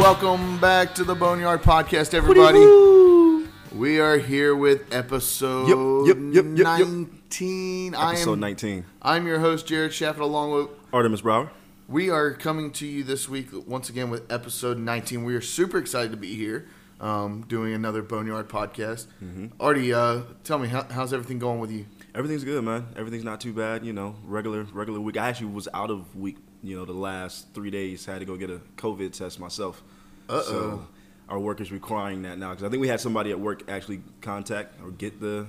Welcome back to the Boneyard Podcast, everybody. We are here with episode Yep, yep, yep, yep, yep. 19. I Episode am, 19. I'm your host, Jared Shafford, along with Artemis Brower. We are coming to you this week once again with episode 19. We are super excited to be here um, doing another Boneyard podcast. Mm-hmm. Artie, uh, tell me, how, how's everything going with you? Everything's good, man. Everything's not too bad. You know, regular regular week. I actually was out of week. You know, the last three days had to go get a COVID test myself. Uh-oh. So our work is requiring that now because I think we had somebody at work actually contact or get the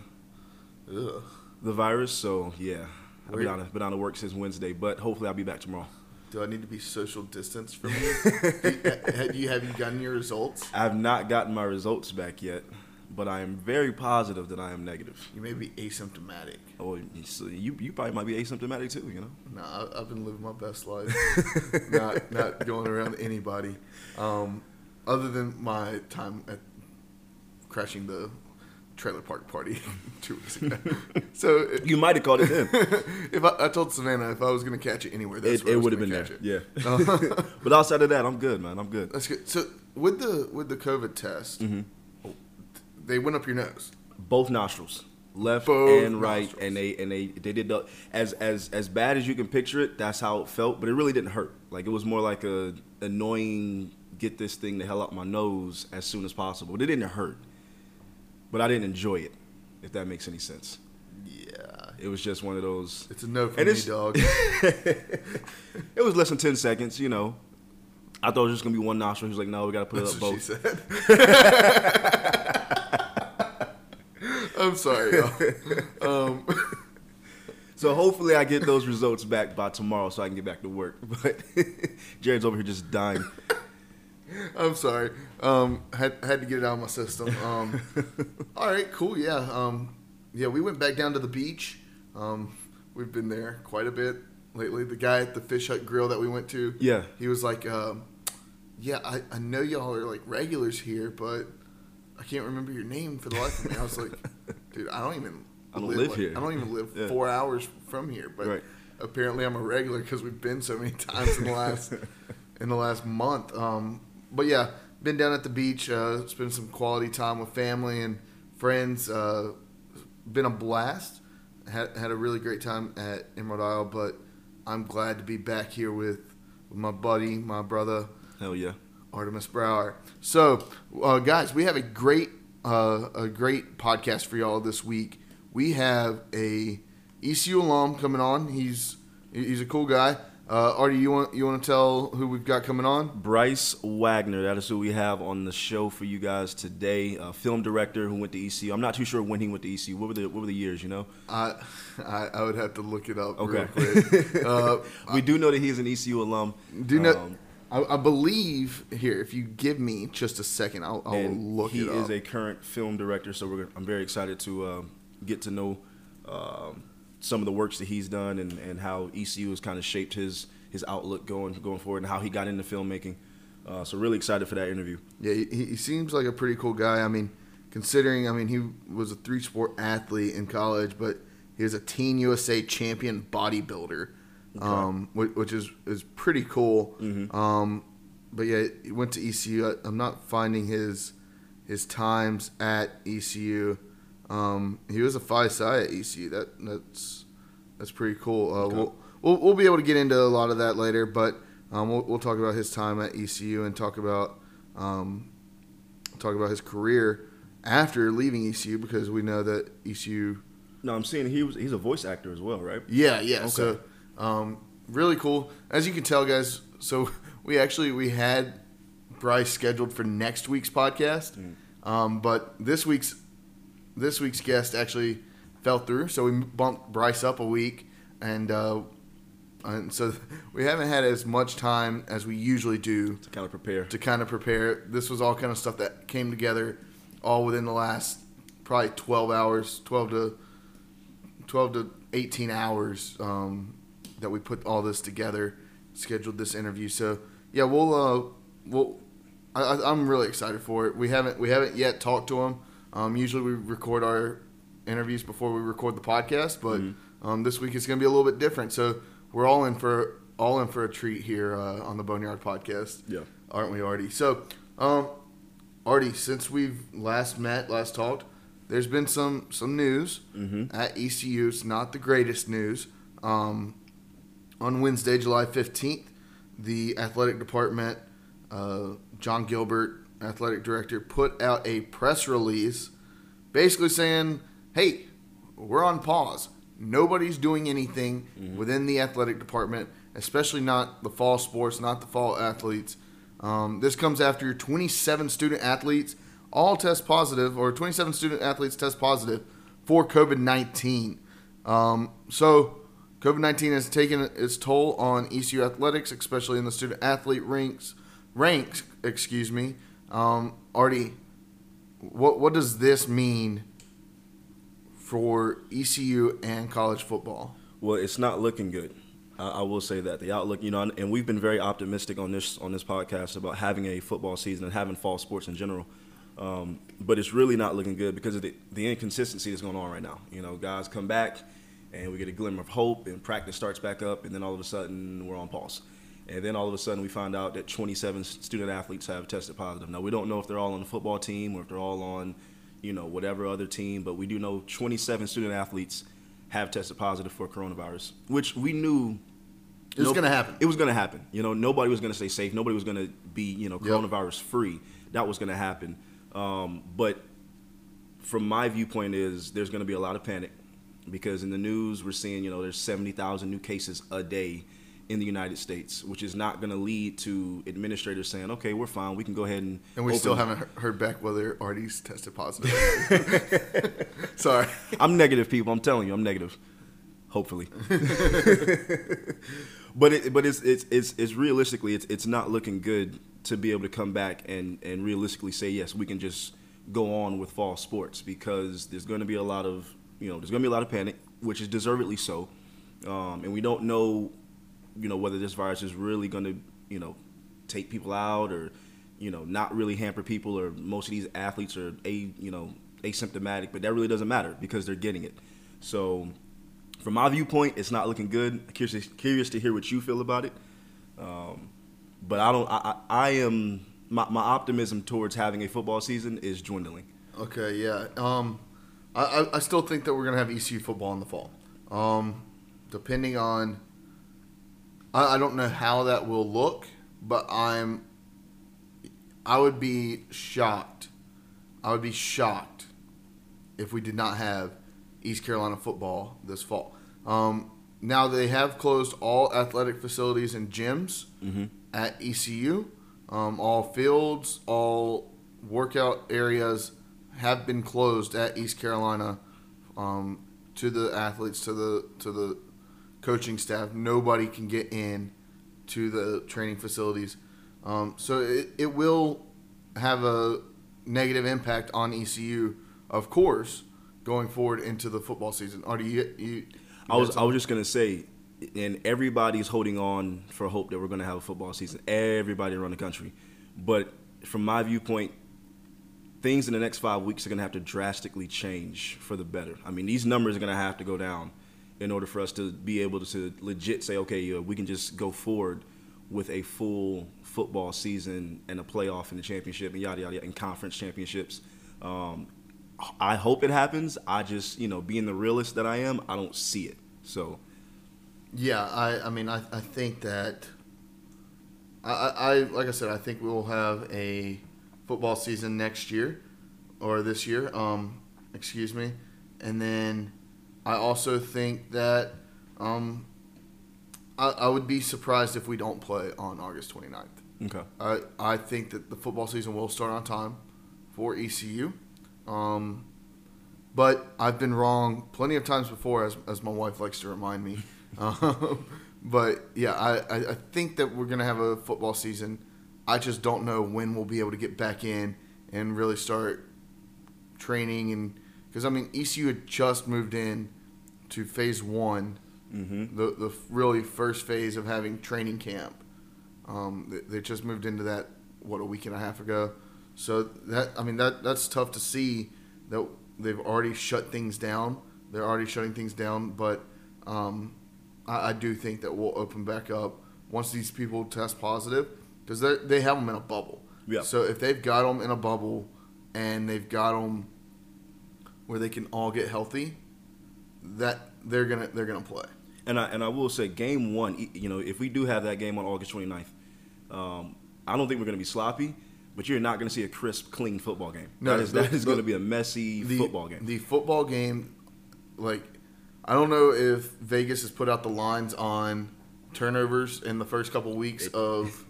Ugh. the virus. So yeah, I've been out, of, been out of work since Wednesday, but hopefully I'll be back tomorrow. Do I need to be social distance from you? Have you have you gotten your results? I have not gotten my results back yet, but I am very positive that I am negative. You may be asymptomatic. Oh, so you you probably might be asymptomatic too. You know. No, I- I've been living my best life, not not going around anybody. Um, other than my time at crashing the trailer park party two weeks ago. so You might have caught it then. if I, I told Savannah if I was going to catch it anywhere, that's it I it would have been there. catch it. Yeah. but outside of that, I'm good, man. I'm good. That's good. So with the with the COVID test, Mm-hmm. they went up your nose. Both nostrils, left Both and right, nostrils. and they and they they did the, as as as bad as you can picture it. That's how it felt, but it really didn't hurt. Like it was more like a annoying get this thing the hell out my nose as soon as possible. But it didn't hurt, but I didn't enjoy it. If that makes any sense, Yeah, it was just one of those. it's a no for And me, dog. It was less than ten seconds, you know. I thought it was just gonna be one nostril. He was like, "No, we gotta put That's it what up she both." said. I'm sorry, y'all. Um, So hopefully I get those results back by tomorrow so I can get back to work. But Jared's over here just dying. I'm sorry. Um, had had to get it out of my system. Um, all right, cool. Yeah. Um, yeah, we went back down to the beach. Um, we've been there quite a bit lately. The guy at the Fish Hut Grill that we went to. Yeah. He was like, um, "Yeah, I, I know y'all are like regulars here, but I can't remember your name for the life of me." I was like, "Dude, I don't even I don't live like- here." I don't even live Yeah. four hours from here." But Right. apparently, I'm a regular because we've been so many times in the last in the last month. Um, but yeah, been down at the beach, uh, spent some quality time with family and friends. Uh, been a blast. Had had a really great time at Emerald Isle, but I'm glad to be back here with, with my buddy, my brother, Hell yeah. Artemis Brower. So, uh, guys, we have a great uh, a great podcast for y'all this week. We have a ECU alum coming on. He's he's a cool guy. Uh, Artie, you want you want to tell who we've got coming on? Bryce Wagoner, that is who we have on the show for you guys today. A film director who went to ECU. I'm not too sure when he went to ECU. What were the what were the years, you know? I I, I would have to look it up Okay. real quick. Uh, we do know that he's an ECU alum. do you know? Um, I, I believe here. If you give me just a second, I'll, I'll look he it up. is a current film director, so gonna, I'm very excited to um, get to know um, some of the works that he's done and, and how ECU has kind of shaped his his outlook going going forward and how he got into filmmaking. Uh, so really excited for that interview. Yeah, he, he seems like a pretty cool guy. I mean, considering, I mean, he was a three sport athlete in college, but he was a Teen USA champion bodybuilder, um, which, which is is pretty cool. Um, but yeah, he went to ECU. I, I'm not finding his his times at ECU. Um, he was a five side at ECU. That that's that's pretty cool. Uh, we'll, we'll we'll be able to get into a lot of that later, but um, we'll, we'll talk about his time at ECU and talk about um, talk about his career after leaving ECU because we know that ECU. No, I'm seeing he was he's a voice actor as well, right? Yeah, yeah. Okay. So um, really cool. As you can tell, guys. So we actually we had Bryce scheduled for next week's podcast, um, but this week's this week's guest actually fell through, so we bumped Bryce up a week, and uh, and so we haven't had as much time as we usually do To kind of prepare. to kind of prepare. This was all kind of stuff that came together all within the last probably 12 hours, 12 to 12 to 18 hours um, that we put all this together, scheduled this interview. So yeah, we'll uh, well, I, I- I'm really excited for it. We haven't we haven't yet talked to him. Um, usually we record our interviews before we record the podcast, but um, this week it's going to be a little bit different. So we're all in for all in for a treat here uh, on the Boneyard podcast. Yeah. aren't we, Artie? So, um, Artie, since we've last met, last talked, there's been some some news at ECU. It's not the greatest news. Um, on Wednesday, July 15th, the athletic department, uh, Jon Gilbert, athletic director, put out a press release basically saying, hey, we're on pause. Nobody's doing anything within the athletic department, especially not the fall sports, not the fall athletes. Um, this comes after your 27 student athletes all test positive, or 27 student athletes test positive for COVID 19. Um, so, COVID 19 has taken its toll on ECU athletics, especially in the student athlete ranks. Ranks, excuse me. Um, Artie, what what does this mean for ECU and college football? Well, it's not looking good. I, will say that the outlook, you know, and, and we've been very optimistic on this on this podcast about having a football season and having fall sports in general. Um, but it's really not looking good because of the, the inconsistency that's going on right now. You know, guys come back and we get a glimmer of hope, and practice starts back up, and then all of a sudden we're on pause. And then all of a sudden we find out that 27 student athletes have tested positive. Now we don't know if they're all on the football team or if they're all on, you know, whatever other team, but we do know 27 student athletes have tested positive for coronavirus, which we knew It was Nope. gonna happen. It was going to happen. You know, nobody was going to stay safe. Nobody was going to be, you know, Yep. coronavirus free. That was going to happen. Um, but from my viewpoint, is there's going to be a lot of panic because in the news we're seeing, you know, there's 70,000 new cases a day in the United States, which is not going to lead to administrators saying, "Okay, we're fine. We can go ahead and." And we open- still haven't heard back whether Artie's tested positive. Sorry. I'm negative, people. I'm telling you, I'm negative. Hopefully. but it, but it's, it's it's it's realistically it's it's not looking good to be able to come back and and realistically say yes we can just go on with fall sports because there's going to be a lot of you know there's going to be a lot of panic which is deservedly so um, and we don't know you know whether this virus is really going to you know take people out or you know not really hamper people or most of these athletes are a you know asymptomatic but that really doesn't matter because they're getting it so from my viewpoint it's not looking good curious, curious to hear what you feel about it um, but i don't i, I, I am my, my optimism towards having a football season is dwindling Okay, yeah. Um, I, I, still think that we're gonna have ECU football in the fall. Um, depending on, I, I don't know how that will look, but I'm, I would be shocked. I would be shocked if we did not have East Carolina football this fall. Um, now they have closed all athletic facilities and gyms at ECU. Um, all fields, all workout areas have been closed at East Carolina um, to the athletes, to the to the coaching staff. Nobody can get in to the training facilities, um, so it, it will have a negative impact on ECU, of course, going forward into the football season. Artie, you, you, you I was I was just gonna say, and everybody's holding on for hope that we're gonna have a football season. Everybody around the country, but from my viewpoint, things in the next five weeks are gonna have to drastically change for the better. I mean, these numbers are gonna have to go down in order for us to be able to legit say, okay, we can just go forward with a full football season and a playoff and the championship and yada yada, yada and conference championships. Um, I hope it happens. I just, you know, being the realist that I am, I don't see it. So, Yeah, I, I mean, I, I think that, I, I- like I said, I think we will have a football season next year, or this year, um, excuse me, and then I also think that, um, I, I would be surprised if we don't play on August 29th. okay. I, I think that the football season will start on time for ECU. Um, but I've been wrong plenty of times before, as, as my wife likes to remind me. Um, but yeah, I, I, think that we're going to have a football season. I just don't know when we'll be able to get back in and really start training. and Because, I mean, ECU had just moved in to phase one, Mm-hmm. the, the really first phase of having training camp. Um, they, they just moved into that what a week and a half ago. So that I mean that that's tough to see that they've already shut things down. They're already shutting things down, but um, I, I do think that we'll open back up once these people test positive because they they have them in a bubble. Yeah. So if they've got them in a bubble and they've got them where they can all get healthy, that they're gonna they're gonna play. And I and I will say, game one, you know, if we do have that game on August 29th, um, I don't think we're to be sloppy, but you're not going to see a crisp, clean football game. No, that is, the- that is going to be a messy the football game. The football game, like, I don't know if Vegas has put out the lines on turnovers in the first couple weeks of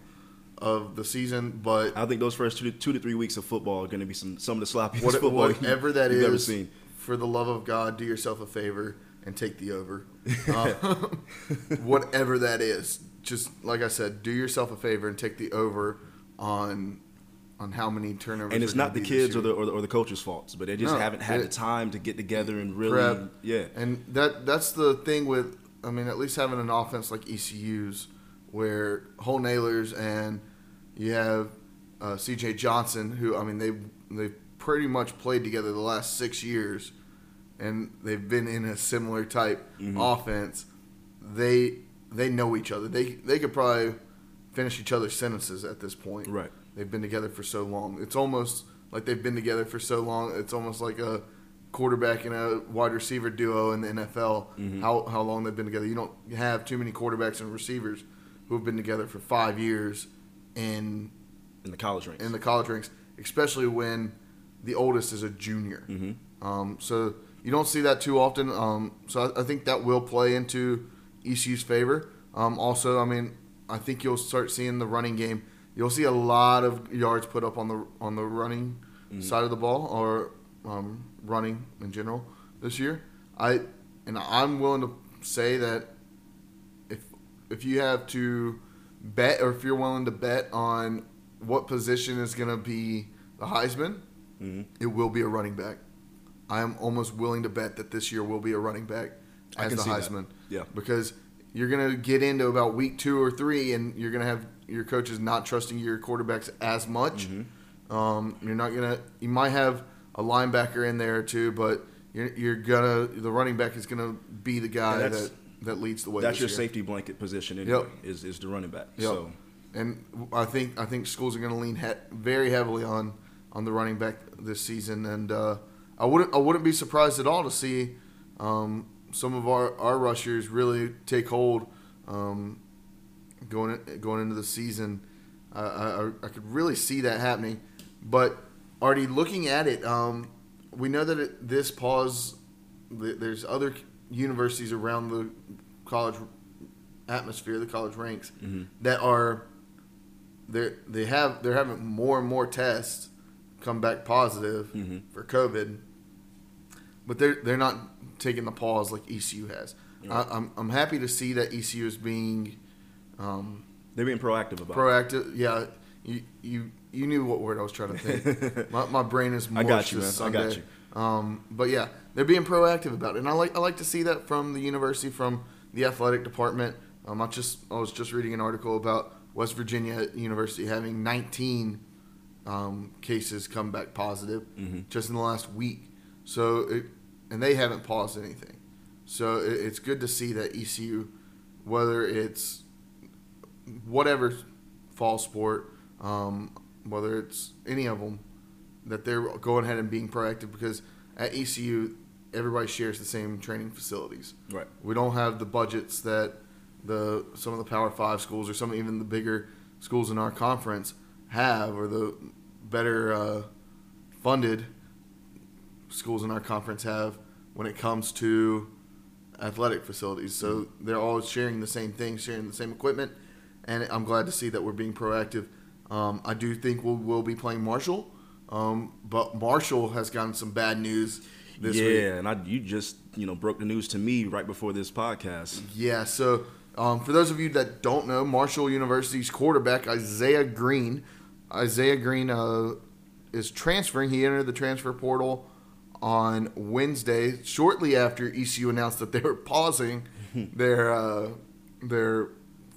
of the season, but I think those first two to, two to three weeks of football are going to be some some of the sloppiest what, football you- whatever that you've ever seen. For the love of God, do yourself a favor and take the over. Uh, whatever that is, just like I said, do yourself a favor and take the over on on how many turnovers. And it's not the kids or the, or the or the coaches' faults, but they just No, haven't had it- the time to get together and really, prep. yeah. And that that's the thing with I mean, at least having an offense like ECU's where Holton Ahlers and you have uh, CJ Johnson, who I mean they they pretty much played together the last six years, and they've been in a similar type Mm-hmm. offense. They they know each other. They they could probably finish each other's sentences at this point. Right. They've been together for so long. It's almost like they've been together for so long. It's almost like a quarterback and a wide receiver duo in the NFL. Mm-hmm. How how long they've been together? You don't have too many quarterbacks and receivers who have been together for five years in in the college ranks. in the college ranks, especially when the oldest is a junior. Mhm. Um, so you don't see that too often. Um, so I, I think that will play into ECU's favor. Um, also, I mean, I think you'll start seeing the running game. You'll see a lot of yards put up on the on the running side of the ball or um, running in general this year. I and I'm willing to say that if if you have to bet or if you're willing to bet on what position is going to be the Heisman, Mhm. it will be a running back. I am almost willing to bet that this year will be a running back as the see that. Heisman. Yeah. Because you're going to get into about week two or three, and you're going to have your coaches not trusting your quarterbacks as much. Mm-hmm. Um, you're not going to. You might have a linebacker in there too, but you're, you're gonna. The running back is going to be the guy that that leads the way. That's your year. safety blanket position anyway. Yep. Is is the running back. Yep. So And I think I think schools are going to lean he- very heavily on on the running back this season, and uh, I wouldn't I wouldn't be surprised at all to see um, some of our, our rushers really take hold um, going going into the season. I, I, I could really see that happening, but already looking at it, um, we know that it, this pause. There's other universities around the college atmosphere, the college ranks, that are they they have they're having more and more tests come back positive Mhm. for COVID, but they're they're not taking the pause like ECU has. I, I'm I'm happy to see that ECU is being um, they're being proactive about. it. proactive. Yeah, you you you knew what word I was trying to think. my, my brain is I got you, this man. I got Sunday. Um, but yeah, they're being proactive about it, and I like I like to see that from the university, from the athletic department. Um, I just I was just reading an article about West Virginia University having 19 um, cases come back positive Mhm. just in the last week. So it, and they haven't paused anything. So it, it's good to see that ECU, whether it's whatever fall sport, um, whether it's any of them, that they're going ahead and being proactive because at ECU, everybody shares the same training facilities. Right. We don't have the budgets that the some of the Power Five schools or some even the bigger schools in our conference have, or the better uh, funded schools in our conference have when it comes to athletic facilities. So they're all sharing the same thing, sharing the same equipment, and I'm glad to see that we're being proactive. Um, I do think we'll, we'll be playing Marshall, um, but Marshall has gotten some bad news this yeah, week. and I you just you know broke the news to me right before this podcast. Yeah, so um, for those of you that don't know, Marshall University's quarterback Isaiah Green, Isaiah Green uh, is transferring. He entered the transfer portal on Wednesday, shortly after ECU announced that they were pausing their uh, their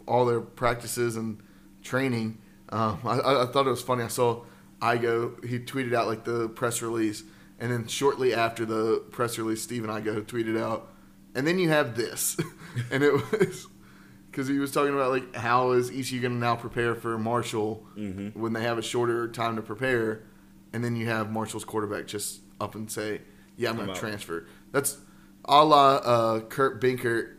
all their practices and training Um, I, I thought it was funny. I saw Igo. He tweeted out like the press release, and then shortly after the press release, Stephen Igo tweeted out, and then you have this, and it was because he was talking about like how is ECU going to now prepare for Marshall Mhm. when they have a shorter time to prepare, and then you have Marshall's quarterback just up and say, "Yeah, I'm going to transfer." That's a la uh, Kurt Benkert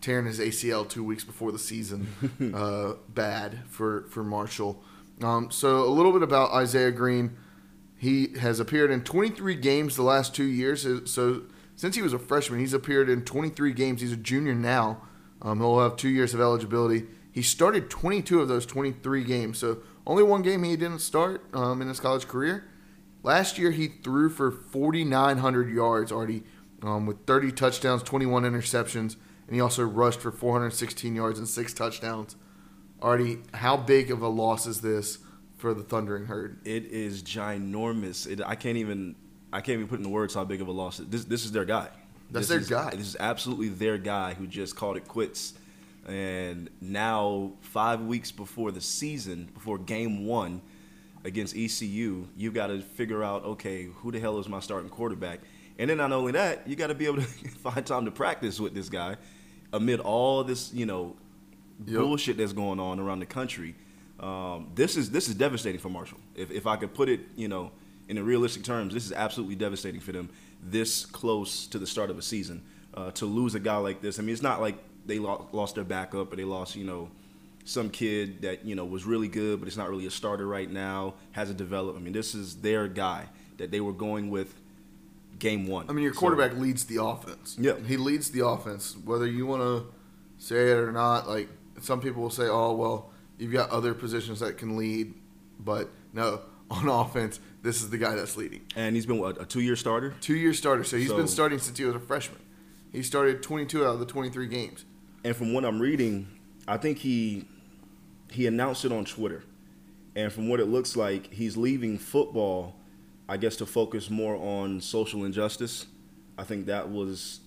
tearing his ACL two weeks before the season. uh, bad for for Marshall. Um, so a little bit about Isaiah Green. He has appeared in 23 games the last two years. So since he was a freshman, he's appeared in 23 games. He's a junior now. Um, he'll have two years of eligibility. He started 22 of those 23 games. So only one game he didn't start um, in his college career. Last year he threw for 4,900 yards already, um, with 30 touchdowns, 21 interceptions, and he also rushed for 416 yards and six touchdowns. Artie, how big of a loss is this for the Thundering Herd? It is ginormous. It, I can't even I can't even put into words how big of a loss. This this is their guy. That's This their is- guy. This is absolutely their guy who just called it quits. And now five weeks before the season, before game one against ECU, you've got to figure out okay, who the hell is my starting quarterback? And then not only that, you got to be able to find time to practice with this guy amid all this, you know, Yep. bullshit that's going on around the country. Um, this is this is devastating for Marshall. If if I could put it, you know, in realistic terms, this is absolutely devastating for them. This close to the start of a season, uh, to lose a guy like this. I mean, it's not like they lost their backup or they lost, you know, some kid that you know was really good, but it's not really a starter right now. Hasn't developed. I mean, this is their guy that they were going with game one. I mean, your So- quarterback leads the offense. Yeah. he leads the offense. Whether you want to say it or not, like some people will say, "Oh, well, you've got other positions that can lead," but no, on offense, this is the guy that's leading. and he's been what, a two-year starter. Two year starter, so he's So- been starting since he was a freshman. He started 22 out of the 23 games. and from what I'm reading, I think he he announced it on Twitter, and from what it looks like, he's leaving football, I guess, to focus more on social injustice. I think that was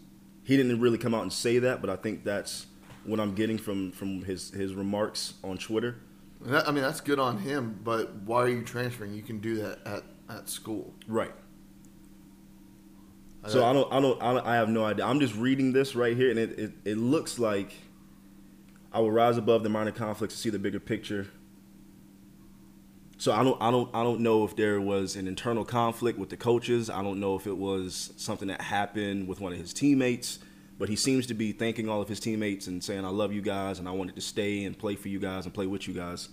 he didn't really come out and say that, but I think that's what I'm getting from from his his remarks on Twitter. That- I mean, that's good on him, but why are you transferring? You can do that at, at school. Right. So I don't, I don't, I don't, I have no idea. I'm just reading this right here, and it, it, it looks like I will rise above the minor conflicts to see the bigger picture. So I don't, I don't, I don't know if there was an internal conflict with the coaches. I don't know if it was something that happened with one of his teammates. But he seems to be thanking all of his teammates and saying, "I love you guys, and I wanted to stay and play for you guys and play with you guys."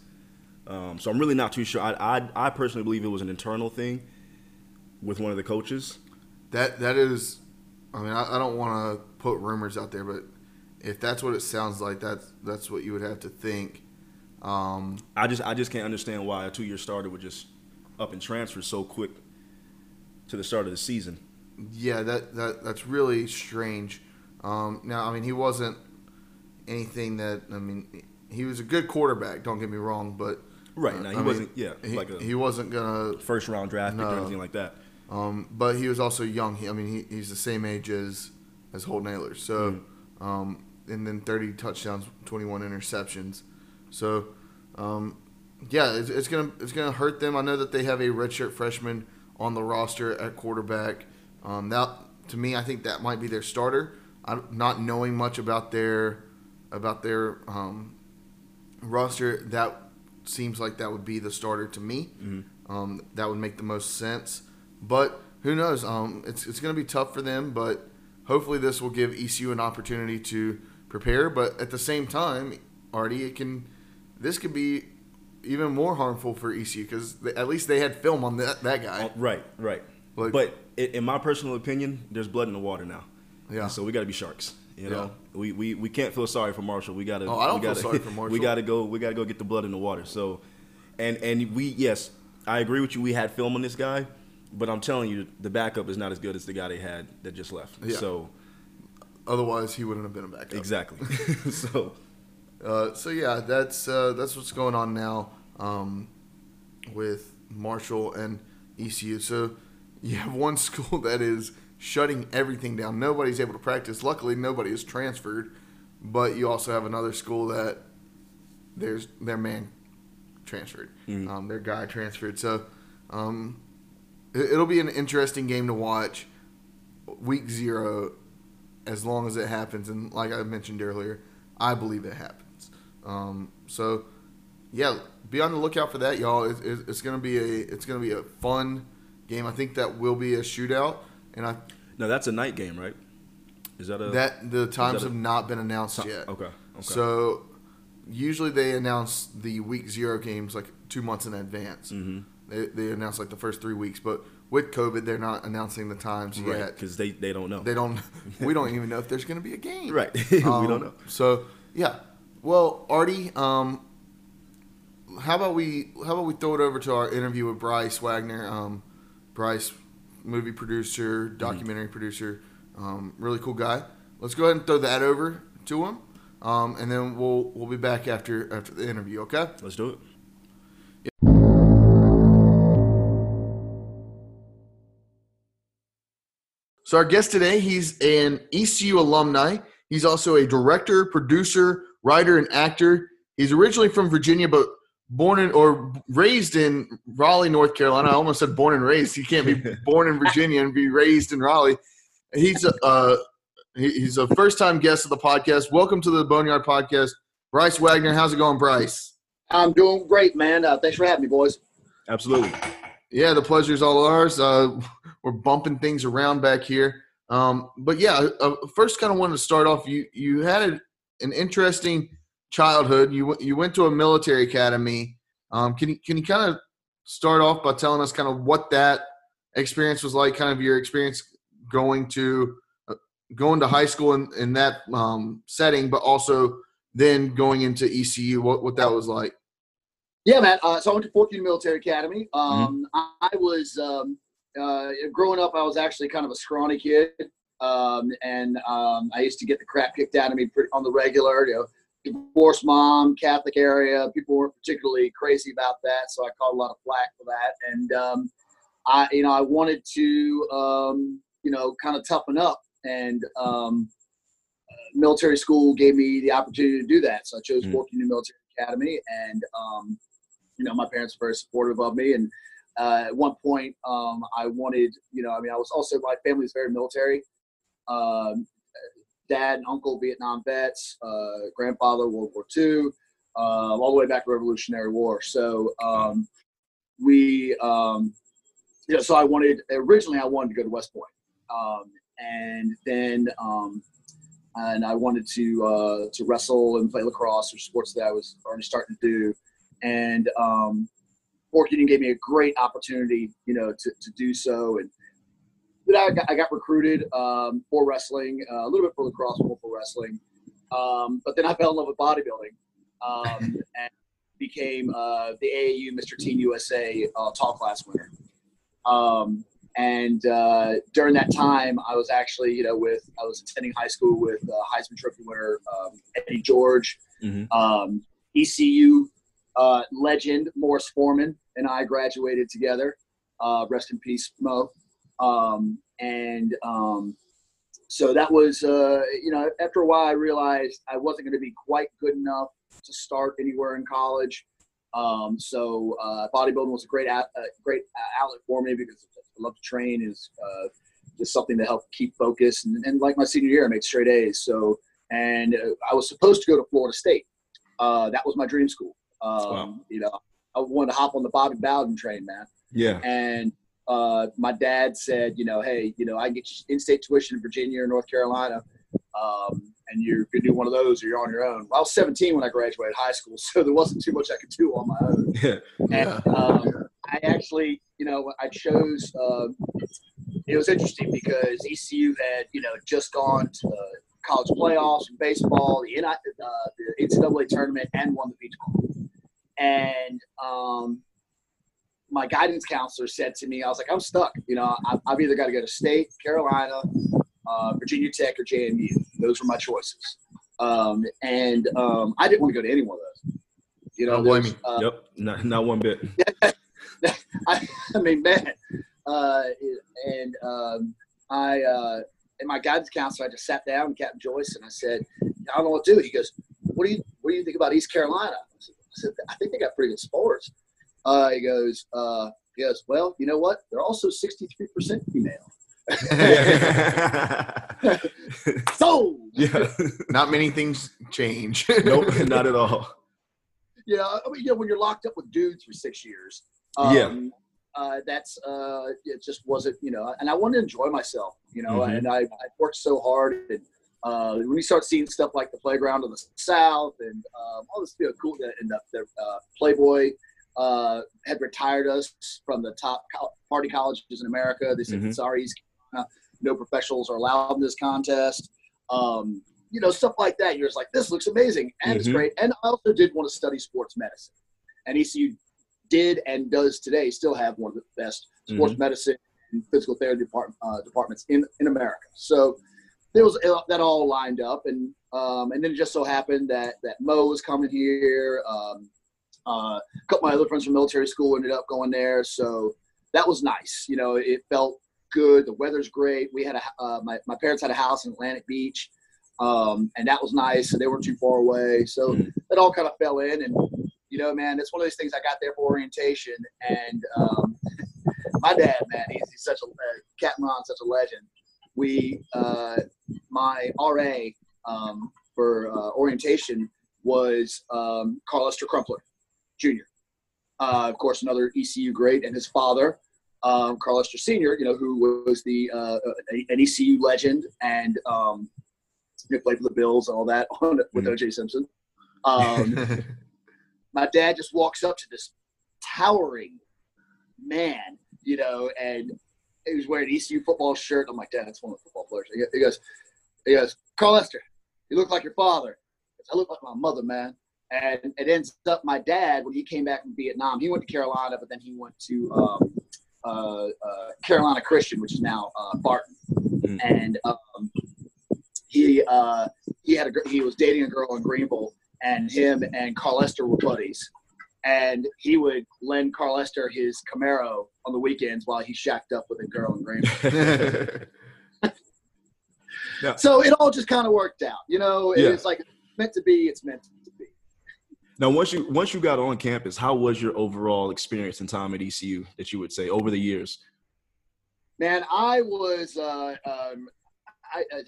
Um, so I'm really not too sure. I, I, I personally believe it was an internal thing with one of the coaches. That that is, I mean, I, I don't want to put rumors out there, but if that's what it sounds like, that's that's what you would have to think. Um, I just I just can't understand why a two year starter would just up and transfer so quick to the start of the season. yeah, that that that's really strange. Um, now, I mean, he wasn't anything that I mean, he was a good quarterback. Don't get me wrong, but Right, uh, now, he I wasn't- yeah, he, like a- he wasn't gonna. First round draft pick or anything like that. Um, but he was also young. He, I mean, he, he's the same age as as Holton Ahlers. So, Mm-hmm. um, and then 30 touchdowns, 21 interceptions. So, um, yeah, it's, it's gonna it's gonna hurt them. I know that they have a redshirt freshman on the roster at quarterback. Um, that to me, I think that might be their starter. I'm not knowing much about their about their um, roster. That seems like that would be the starter to me. Um, that would make the most sense. But who knows? Um, it's it's going to be tough for them. But hopefully, this will give ECU an opportunity to prepare. But at the same time, Artie, it can this could be even more harmful for ECU because at least they had film on that that guy. Oh, right, right. Like- but in my personal opinion, there's blood in the water now. Yeah. And so we got to be sharks. You Yeah. know, we, we we can't feel sorry for Marshall. We got to. Oh, I don't we feel gotta, sorry for Marshall. We got to go. We got to go get the blood in the water. So, and and we yes, I agree with you. We had film on this guy, but I'm telling you, the backup is not as good as the guy they had that just left. Yeah. So Otherwise, he wouldn't have been a backup. exactly. so Uh, so yeah, that's uh, that's what's going on now um, with Marshall and ECU. So you have one school that is shutting everything down. Nobody's able to practice. Luckily, nobody is transferred. But you also have another school that there's their man transferred. Mhm. Um, their guy transferred. So um, it, it'll be an interesting game to watch. Week zero, as long as it happens, and like I mentioned earlier, I believe it happens. Um, so yeah, be on the lookout for that, y'all. It's, it's, it's gonna be a it's gonna be a fun game. I think that will be a shootout, and I No, that's a night game, right? Is that a that the times that a- have not been announced yet. Okay. Okay. So usually they announce the week zero games like two months in advance. Mhm. They, they announce like the first three weeks, but with COVID, they're not announcing the times right, yet. because they they don't know. They don't. we don't even know if there's going to be a game. right. we Um, don't know. So yeah. Well, Artie, um, how about we how about we throw it over to our interview with Bryce Wagoner? Um, Bryce, movie producer, documentary producer, um, really cool guy. Let's go ahead and throw that over to him, um, and then we'll we'll be back after after the interview. Okay. Let's do it. So our guest today, he's an ECU alumni. He's also a director, producer, writer, and actor. He's originally from Virginia, but born in or raised in Raleigh, North Carolina. I almost said born and raised. He can't be born in Virginia and be raised in Raleigh. He's a uh, he's a first time guest of the podcast. Welcome to the Boneyard Podcast, Bryce Wagoner. How's it going, Bryce? I'm doing great, man. Uh, thanks for having me, boys. Absolutely. Yeah, the pleasure is all ours. Uh, we're bumping things around back here. Um, but yeah, uh, first, kind of wanted to start off. You you had an interesting childhood. You went- you went to a military academy. Um, can you can you kind of start off by telling us kind of what that experience was like? Kind of your experience going to uh, going to high school in, in that um, setting, but also then going into ECU. What what that was like? Yeah, man. Uh, so I went to Fork Union Military Academy. Um, I, I was um, uh, growing up. I was actually kind of a scrawny kid, um, and um, I used to get the crap kicked out of me on the regular. You know, divorced mom, Catholic area. People weren't particularly crazy about that, so I caught a lot of flack for that. And um, I, you know, I wanted to, um, you know, kind of toughen up, and um, military school gave me the opportunity to do that. So I chose Mhm. Fork Union Military Academy, and um, you know, my parents were very supportive of me. And uh, at one point, um, I wanted, you know, I mean, I was also my family is very military. Um, dad and uncle Vietnam vets, uh, grandfather World War II, uh, all the way back to Revolutionary War. So um, we, um, you know, so I wanted originally I wanted to go to West Point, um, and then um, and I wanted to uh, to wrestle and play lacrosse or sports that I was already starting to do, and um, Fork Union gave me a great opportunity, you know, to, to do so. And then I got, I got recruited um, for wrestling, uh, a little bit for lacrosse, more for wrestling. Um, but then I fell in love with bodybuilding um, and became uh, the AAU Mr. Teen USA uh, tall class winner. Um, and uh, during that time, I was actually, you know, with I was attending high school with uh, Heisman Trophy winner um, Eddie George, Mhm. um, ECU uh, legend Morris Foreman, and I graduated together. Uh, rest in peace, Mo. Um, and um, so that was, uh, you know, after a while, I realized I wasn't going to be quite good enough to start anywhere in college. Um, so uh, bodybuilding was a great, uh, great outlet for me because I love to train. Is uh, just something to help keep focus. And, and like my senior year, I made straight A's. So, and uh, I was supposed to go to Florida State. Uh, that was my dream school. Um, Wow. You know, I wanted to hop on the Bobby Bowden train, man. Yeah. And uh, my dad said, you know, hey, you know, I get in-state tuition in Virginia or North Carolina, um, and you could do one of those, or you're on your own. Well, I was 17 when I graduated high school, so there wasn't too much I could do on my own. Yeah. And um, I actually, you know, I chose. Um, it was interesting because ECU had, you know, just gone to the college playoffs in baseball, the, NI, uh, the NCAA tournament, and won the Peach Bowl. And um, my guidance counselor said to me, I was like, I'm stuck. You know, I- I've either got to go to State, Carolina, uh, Virginia Tech, or JMU. Those were my choices. Um, and um, I didn't want to go to any one of those. You know, blame uh, Yep. Not not one bit. I, I mean, man, uh, and um, I uh, and my guidance counselor, I just sat down with Captain Joyce and I said, I don't know what to do. He goes, What do you What do you think about East Carolina? I said, said, I think they got pretty good sports. Uh, he goes, uh, he goes, well, you know what? They're also 63% female. so yeah. Not many things change. nope, not at all. Yeah, I mean, you know, when you're locked up with dudes for six years, um, Yeah. uh, that's uh, it. Just wasn't, you know, and I wanted to enjoy myself, you know, Mhm. and I, I worked so hard, and uh, when you start seeing stuff like the playground of the South and um, all this, you know, cool, and the, the uh, Playboy uh, had retired us from the top co- party colleges in America. They said, Mhm. "Sorry, no professionals are allowed in this contest." Um, you know, stuff like that. You're just like, this looks amazing, and it's Mhm. great. And I also did want to study sports medicine, and ECU did and does today still have one of the best sports medicine and physical therapy depart, uh, departments in in America. So there was uh, that all lined up, and um, and then it just so happened that that Mo was coming here. Um, uh, a couple of my other friends from military school ended up going there, so that was nice. You know, it felt good. The weather's great. We had a uh, my my parents had a house in Atlantic Beach, um, and that was nice. So they weren't too far away. So Mm. it all kind of fell in, and you know, man, it's one of those things. I got there for orientation, and um, my dad, man, he's, he's such a uh, Captain Ron, such a legend. We, uh, my RA um, for uh, orientation was um, Carlester Crumpler, Jr. Uh, of course, another ECU great, and his father, um, Carlester Sr., you know, who was the uh, an ECU legend and um, you know, played for the Bills and all that on, with Mhm. O.J. Simpson. Um, my dad just walks up to this towering man, you know, and he was wearing an ECU football shirt. I'm like, Dad, that's one of the football players. He he goes, he goes, Carlester, you look like your father. I look like my mother, man. And it ends up my dad when he came back from Vietnam. He went to Carolina, but then he went to um, uh, uh, Carolina Christian, which is now uh, Barton. Mm. And um, he uh, he had a he was dating a girl in Greenville, and him and Carlester were buddies. And he would lend Carlester his Camaro on the weekends while he shacked up with a girl in Greenville. so it all just kind of worked out, you know. Yeah. It's like meant to be. It's meant to be. Now, once you once you got on campus, how was your overall experience and time at ECU that you would say over the years? Man, I was uh, um, I, uh,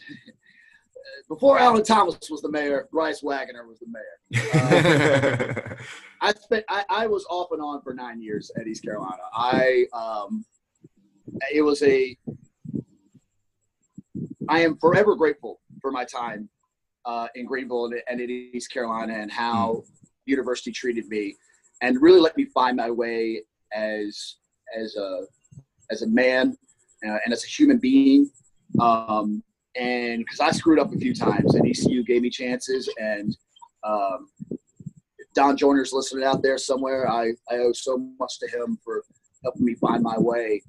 before Allen Thomas was the mayor. Bryce Wagoner was the mayor. I spent I, I was off and on for nine years at East Carolina. I um, it was a I am forever grateful for my time uh, in Greenville and, and in East Carolina and how university treated me and really let me find my way as as a as a man uh, and as a human being. Um, and because I screwed up a few times, and ECU gave me chances, and um, Don Joyner's listening out there somewhere. I, I owe so much to him for helping me find my way.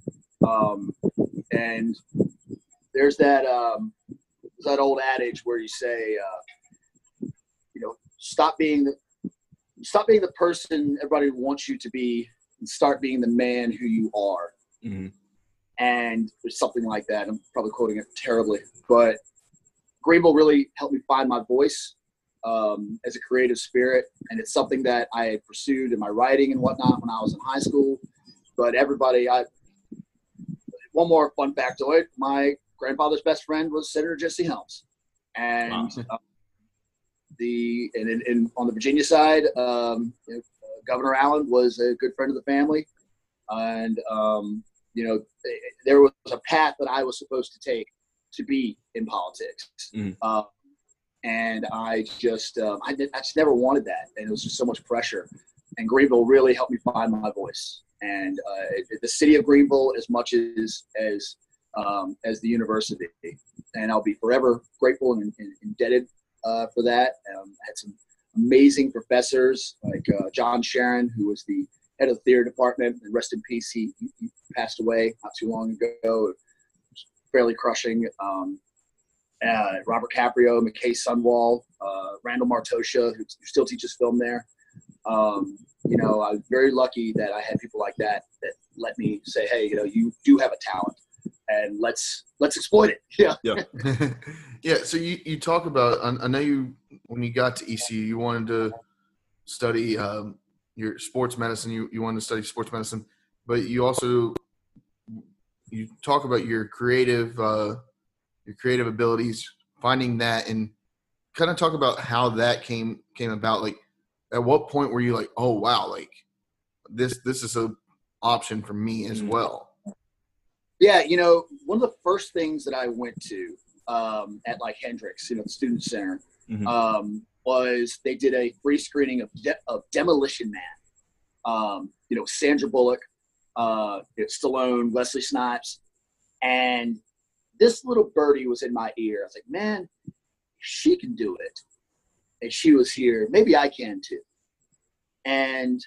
Um, and there's that um, that old adage where you say, uh, you know, stop being stop being the person everybody wants you to be, and start being the man who you are. Mhm. And something like that. I'm probably quoting it terribly, but Greenville really helped me find my voice um, as a creative spirit, and it's something that I had pursued in my writing and whatnot when I was in high school. But everybody, I one more fun factoid: my grandfather's best friend was Senator Jesse Helms, and uh, the and, in in on the Virginia side, um, you know, Governor Allen was a good friend of the family, and um, you know there was a path that I was supposed to take to be in politics. Mhm. Uh, and I just um, I, did, I just never wanted that, and it was just so much pressure. And Greenville really helped me find my voice. And uh, it- the city of Greenville, as much as as um, as the university, and I'll be forever grateful and, and indebted uh, for that. Um, I had some amazing professors like uh, John Shearin, who was the head of the theater department, and rest in peace. He, he passed away not too long ago. Fairly crushing. Um, uh, Robert Caprio, McKay Sundwall, uh, Randall Martoccia, who, who still teaches film there. Um, you know, I was very lucky that I had people like that that let me say, "Hey, you know, you do have a talent, and let's let's exploit it." Yeah. yeah. yeah. So you, you talk about. I, I know you when you got to ECU, you wanted to study um, your sports medicine. You you wanted to study sports medicine, but you also you talk about your creative uh, your creative abilities, finding that, and kind of talk about how that came came about. Like, at what point were you like, oh wow, like this this is a option for me as Mhm. well? Yeah, you know, one of the first things that I went to um, at like Hendrix, you know, the student center, Mhm. um, was they did a free screening of, De- of Demolition Man. Um, you know, Sandra Bullock, uh, Stallone, Wesley Snipes, and this little birdie was in my ear. I was like, man, she can do it, and she was here. Maybe I can too. And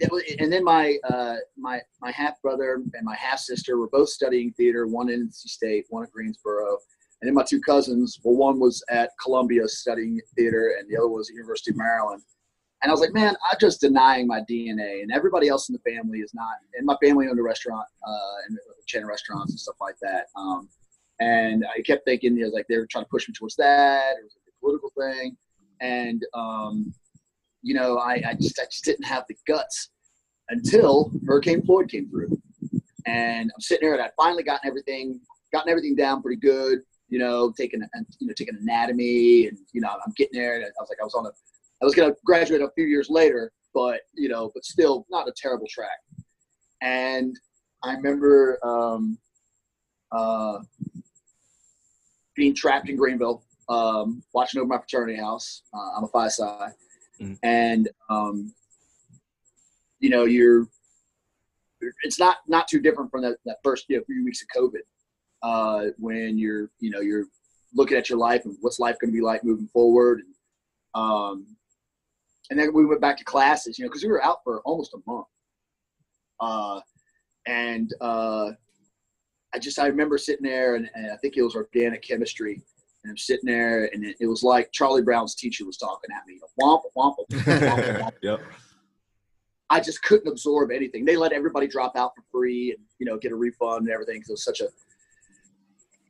it was, and then my uh, my my half brother and my half sister were both studying theater. One in NC State, one at Greensboro, and then my two cousins. Well, one was at Columbia studying theater, and the other was at University of Maryland. And I was like, man, I'm just denying my DNA, and everybody else in the family is not. And my family owned a restaurant uh, and chain of restaurants and stuff like that. Um, and I kept thinking, you know, like they were trying to push me towards that. It was like a political thing, and um, you know, I, I just I just didn't have the guts until Hurricane Floyd came through. And I'm sitting there and I'd finally gotten everything, gotten everything down pretty good, you know, taking, you know, taking anatomy and, you know, I'm getting there. And I was like, I was on a, I was to graduate a few years later, but, you know, but still not a terrible track. And I remember um, uh, being trapped in Greenville, um, watching over my fraternity house. Uh, I'm a Phi Psi. Mhm. And, um, you know, you're, it's not, not too different from that, that first you know, few weeks of COVID uh, when you're, you know, you're looking at your life and what's life going to be like moving forward. And, um, and then we went back to classes, you know, because we were out for almost a month. Uh, and uh, I just I remember sitting there, and, and I think it was organic chemistry, and I'm sitting there, and it, it was like Charlie Brown's teacher was talking at me, womp womp womp. womp, womp. Yep. I just couldn't absorb anything. They let everybody drop out for free and you know get a refund and everything. 'cause it was such a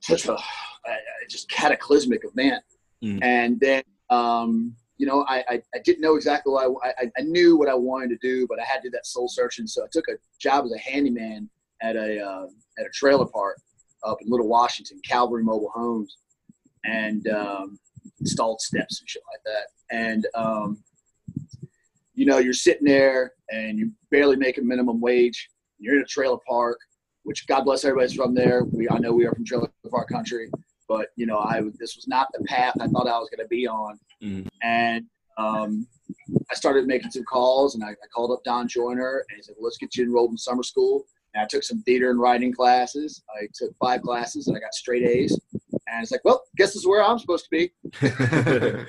such a just cataclysmic event. Mm. And then um, you know I, I I didn't know exactly what I, I I knew what I wanted to do, but I had to do that soul searching. So I took a job as a handyman at a uh, at a trailer park up in Little Washington, Calvary Mobile Homes, and um, installed steps and shit like that. And um, you know, you're sitting there and you barely make a minimum wage. You're in a trailer park, which God bless everybody's from there. We I know we are from trailer park country, but you know, I this was not the path I thought I was going to be on. Mhm. And um, I started making some calls, and I, I called up Don Joyner, and he said, well, "Let's get you enrolled in summer school." And I took some theater and writing classes. I took five classes, and I got straight A's. And it's like, well, guess this is where I'm supposed to be.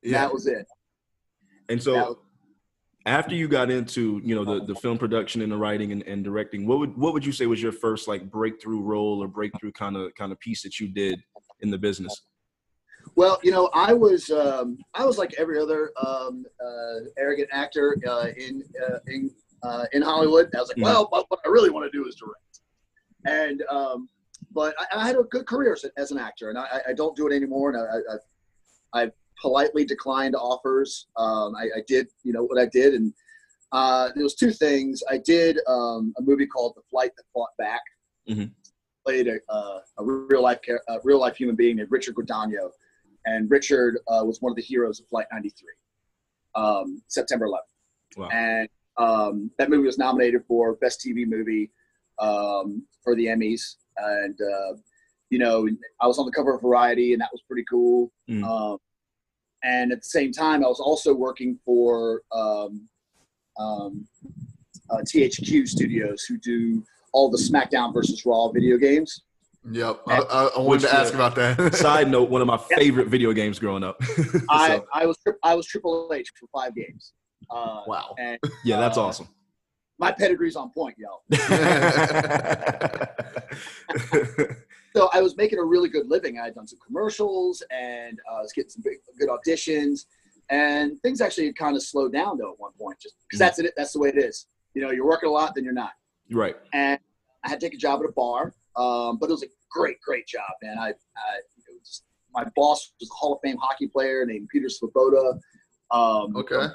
Yeah, That was it. and so was- after you got into you know the, the film production and the writing and, and directing what would what would you say was your first like breakthrough role or breakthrough kind of kind of piece that you did in the business Well, you know, I was um, I was like every other um, uh, arrogant actor uh, in uh, in uh, in Hollywood. I was like, Mhm. well, what I really want to do is direct. And um, but I, I had a good career as, as an actor, and I, I don't do it anymore. And I, I, I politely declined offers. Um, I, I did, you know, what I did, and uh, there was two things. I did um, a movie called The Flight That Fought Back. Mhm. Played a, uh, a real life a real life human being named Richard Guadagno and Richard uh, was one of the heroes of Flight 93, um, September 11th. Wow. And um, that movie was nominated for Best TV Movie um, for the Emmys. And, uh, you know, I was on the cover of Variety, and that was pretty cool. Mm. Um, and at the same time, I was also working for um, um, uh, THQ Studios, who do all the SmackDown versus Raw video games. Yep. I, I, I wanted to ask uh, about that. side note one of my favorite video games growing up I, So, I was I was Triple H for five games. Uh, wow. and yeah that's uh, awesome my pedigree's on point, y'all. So I was making a really good living. I had done some commercials and uh, I was getting some big, good auditions. And things actually kind of slowed down though at one point, just because that's it. That's the way it is. You know, you're working a lot, then you're not. right And I had to take a job at a bar, um, but it was a great, great job, man. I, I my boss was a Hall of Fame hockey player named Peter Svoboda. Um, Okay.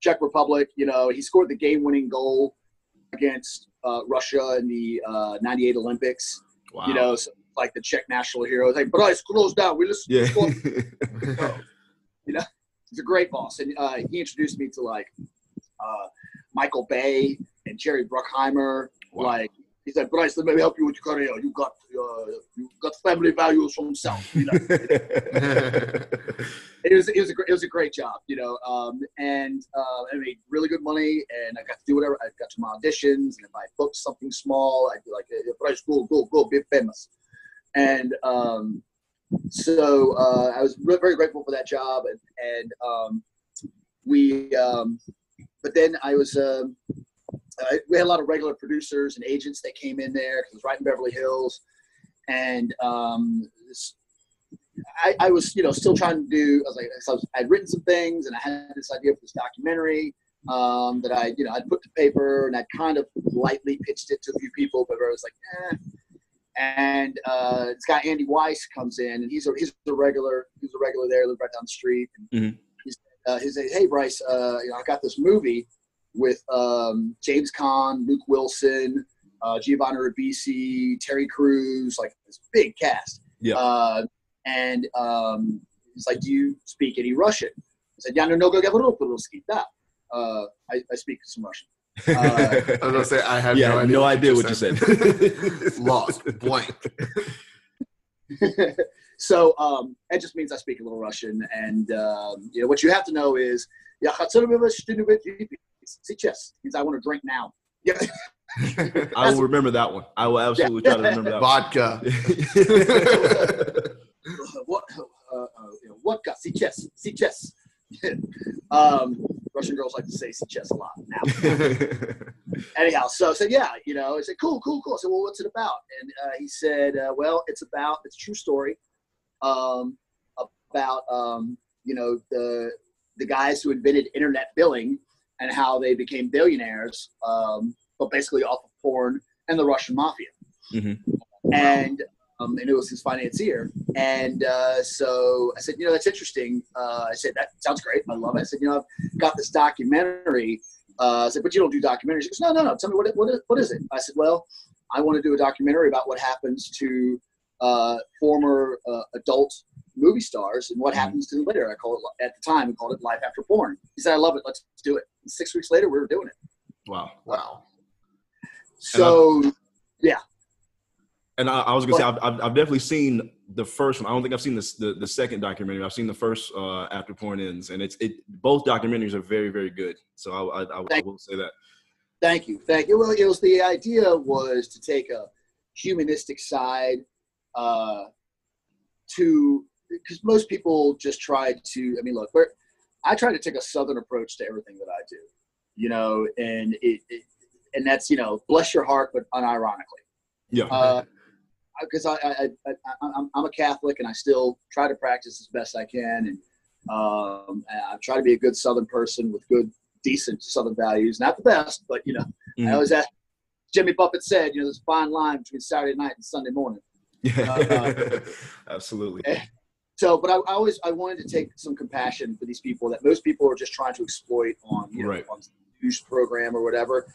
Czech Republic. You know, he scored the game-winning goal against uh, Russia in the uh, '98 Olympics. Wow. You know, so, like the Czech national hero. It's like, Bryce, close down. We just Yeah. you know he's a great boss, and uh, he introduced me to like uh, Michael Bay and Jerry Bruckheimer. Wow. Like he said, Bryce, let me help you with your career. You got uh, you got family values from South. You know, it was it was a it was a great job, you know. Um, and uh, I made really good money, and I got to do whatever. I got to my auditions, and if I booked something small, I'd be like, hey, "Bryce, go, go, go, be famous." And um, so uh, I was very grateful for that job, and, and um, we. Um, but then I was. I, we had a lot of regular producers and agents that came in there because it was right in Beverly Hills, and um, this, I, I was, you know, still trying to do. I was like, so I was, I'd written some things, and I had this idea for this documentary um, that I, you know, I'd put to paper, and I'd kind of lightly pitched it to a few people, but I was like, eh. And uh, this guy Andy Weiss comes in, and he's a he's a regular he's a regular there, lives right down the street. And Mhm. he's uh, he said, "Hey Bryce, uh, you know, I got this movie with um, James Caan, Luke Wilson, uh, Giovanni Ribisi, Terry Crews, like this big cast. Yeah. Uh, and um, it's like, do you speak any Russian? I said, "Я немного говорю по-русски, да." I speak some Russian. Uh, I was gonna say I have yeah, no idea, no idea what you said. Lost blank. so um, it just means I speak a little Russian, and um, you know what you have to know is "Я хочу что-нибудь выпить сейчас." means I want to drink now. Yeah, I will remember that one. I will absolutely try to remember that Vodka. one. what? Uh, uh, you know, vodka сейчас, сейчас. um, Russian girls like to say сейчас a lot now. anyhow, so I said, yeah, you know, I said, cool, cool, cool. I said, well, what's it about? And uh, he said, uh, well, it's about, it's a true story um, about, um, you know, the, the guys who invented internet billing and how they became billionaires, um, but basically off of porn and the Russian mafia. Mhm. And, um, and it was his financier. And uh, so I said, you know, that's interesting. Uh, I said, that sounds great. I love it. I said, you know, I've got this documentary uh, I said, but you don't do documentaries. He goes, no, no, no. Tell me what it, what, is, what is it? I said, well, I want to do a documentary about what happens to uh, former uh, adult movie stars and what happens to them later. I call it at the time we called it Life After Porn. He said, I love it. Let's do it. And six weeks later, we were doing it. wow. Wow. So yeah. And I, I was gonna say I've, I've, I've definitely seen the first one. I don't think I've seen this, the the second documentary. I've seen the first uh, after porn ends, and it's it. Both documentaries are very very good. So I I, I, I will say that. Thank you, thank you. Well, it was the idea was to take a humanistic side uh, to because most people just try to. I mean, look, I try to take a southern approach to everything that I do, you know, and it, it and that's you know, bless your heart, but unironically, Yeah. Uh, because I, I, I, I I'm, I'm a Catholic and I still try to practice as best I can, and um, I try to be a good Southern person with good decent Southern values. Not the best, but you know, I Mhm. always ask. Jimmy Buffett said, you know, there's a fine line between Saturday night and Sunday morning. yeah. Absolutely. So, but I, I always I wanted to take some compassion for these people that most people are just trying to exploit on you know Right. on news program or whatever,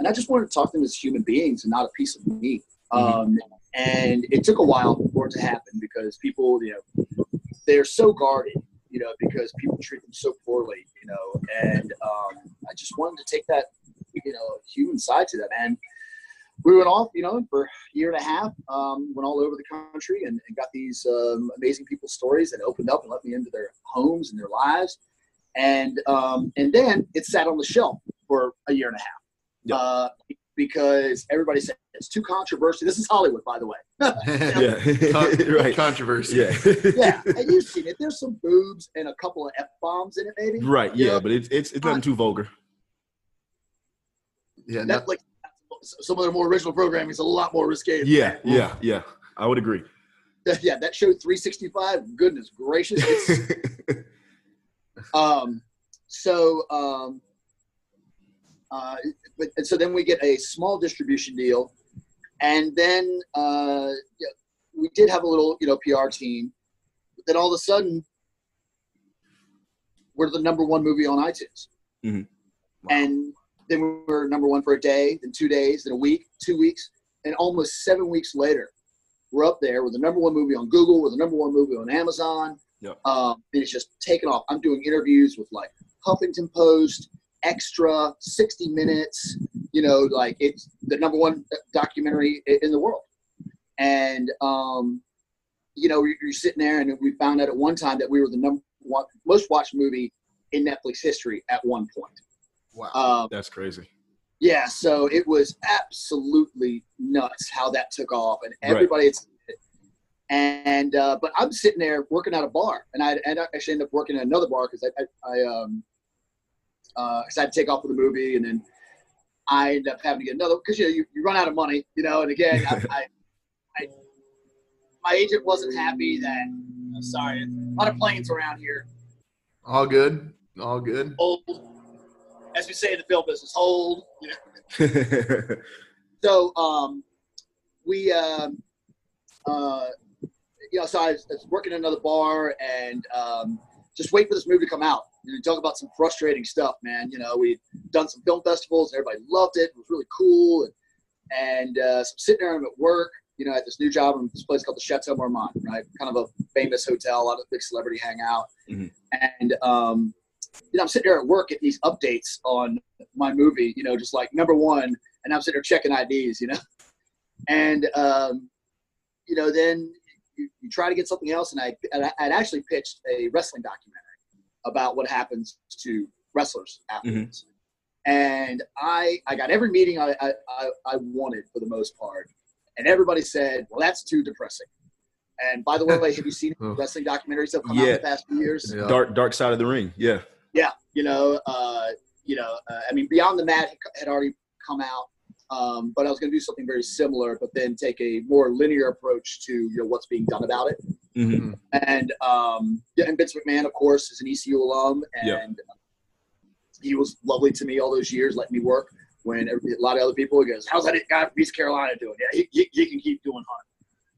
and I just wanted to talk to them as human beings and not a piece of meat. Mhm. Um, and it took a while for it to happen because people, you know, they're so guarded, you know, because people treat them so poorly, you know, and um, I just wanted to take that, you know, human side to them. And we went off, you know, for a year and a half, um, went all over the country and, and got these um, amazing people's stories that opened up and let me into their homes and their lives. And um, and then it sat on the shelf for a year and a half. Yeah. Uh, because everybody said it's too controversial. This is Hollywood, by the way. Yeah. Con- right. Controversy. Yeah. yeah, and you've seen it. There's some boobs and a couple of f bombs in it, maybe. Right. You Yeah. know, But it's it's it's nothing too vulgar. Yeah. no- Netflix. Some of their more original programming is a lot more risque. Yeah. Yeah. Yeah. I would agree. yeah. That show 365. Goodness gracious. Um, so um, uh, but and so then we get a small distribution deal, and then uh, yeah, we did have a little you know PR team. But then all of a sudden, we're the number one movie on iTunes. Mhm. And then we were number one for a day, then two days, then a week, two weeks, and almost seven weeks later, we're up there with the number one movie on Google, with the number one movie on Amazon. Yep. Um, and it's just taken off. I'm doing interviews with like Huffington Post, Extra, 60 Minutes. You know, like it's the number one documentary in the world. And um, you know, you're sitting there, and we found out at one time that we were the number one most watched movie in Netflix history at one point. Wow. Um, That's crazy. yeah, so it was absolutely nuts how that took off, and everybody had seen it. And uh, but I'm sitting there working at a bar, and I and I actually ended up working at another bar because I, I, I um uh 'cause I had to take off for the movie, and then I end up having to get another because you know you, you run out of money, you know. And again, I, I, I my agent wasn't happy that. I'm sorry, a lot of planes around here. All good. All good. Hold, as we say in the film business, hold. You know. So um, we, um, uh, you know, so I was, I was working in another bar and um, just wait for this movie to come out. You know, talk about some frustrating stuff, man. You know, we'd done some film festivals and everybody loved it. It was really cool. And, and uh, so I'm sitting there, I'm at work, you know, at this new job in this place called the Chateau Marmont, right? Kind of a famous hotel, a lot of big celebrity hangout. Mhm. And, um, you know, I'm sitting there at work at these updates on my movie, you know, just like number one, and I'm sitting there checking IDs, you know, and um, you know, then you, you try to get something else, and I and I I'd actually pitched a wrestling documentary about what happens to wrestlers afterwards, and I I got every meeting I, I I wanted for the most part, and everybody said, well, that's too depressing. And by the way, have you seen wrestling documentaries that have come out in the past few years? Yeah. Dark Dark Side of the Ring. Yeah. Yeah, you know, uh, you know, uh, I mean, Beyond the Mat had already come out, um, but I was going to do something very similar, but then take a more linear approach to you know what's being done about it. hmm And um, yeah, and Vince McMahon, of course, is an ECU alum, and he was lovely to me all those years, letting me work. When every, a lot of other people he goes, "How's that guy from East Carolina doing?" Yeah, he, he, he can keep doing hunt.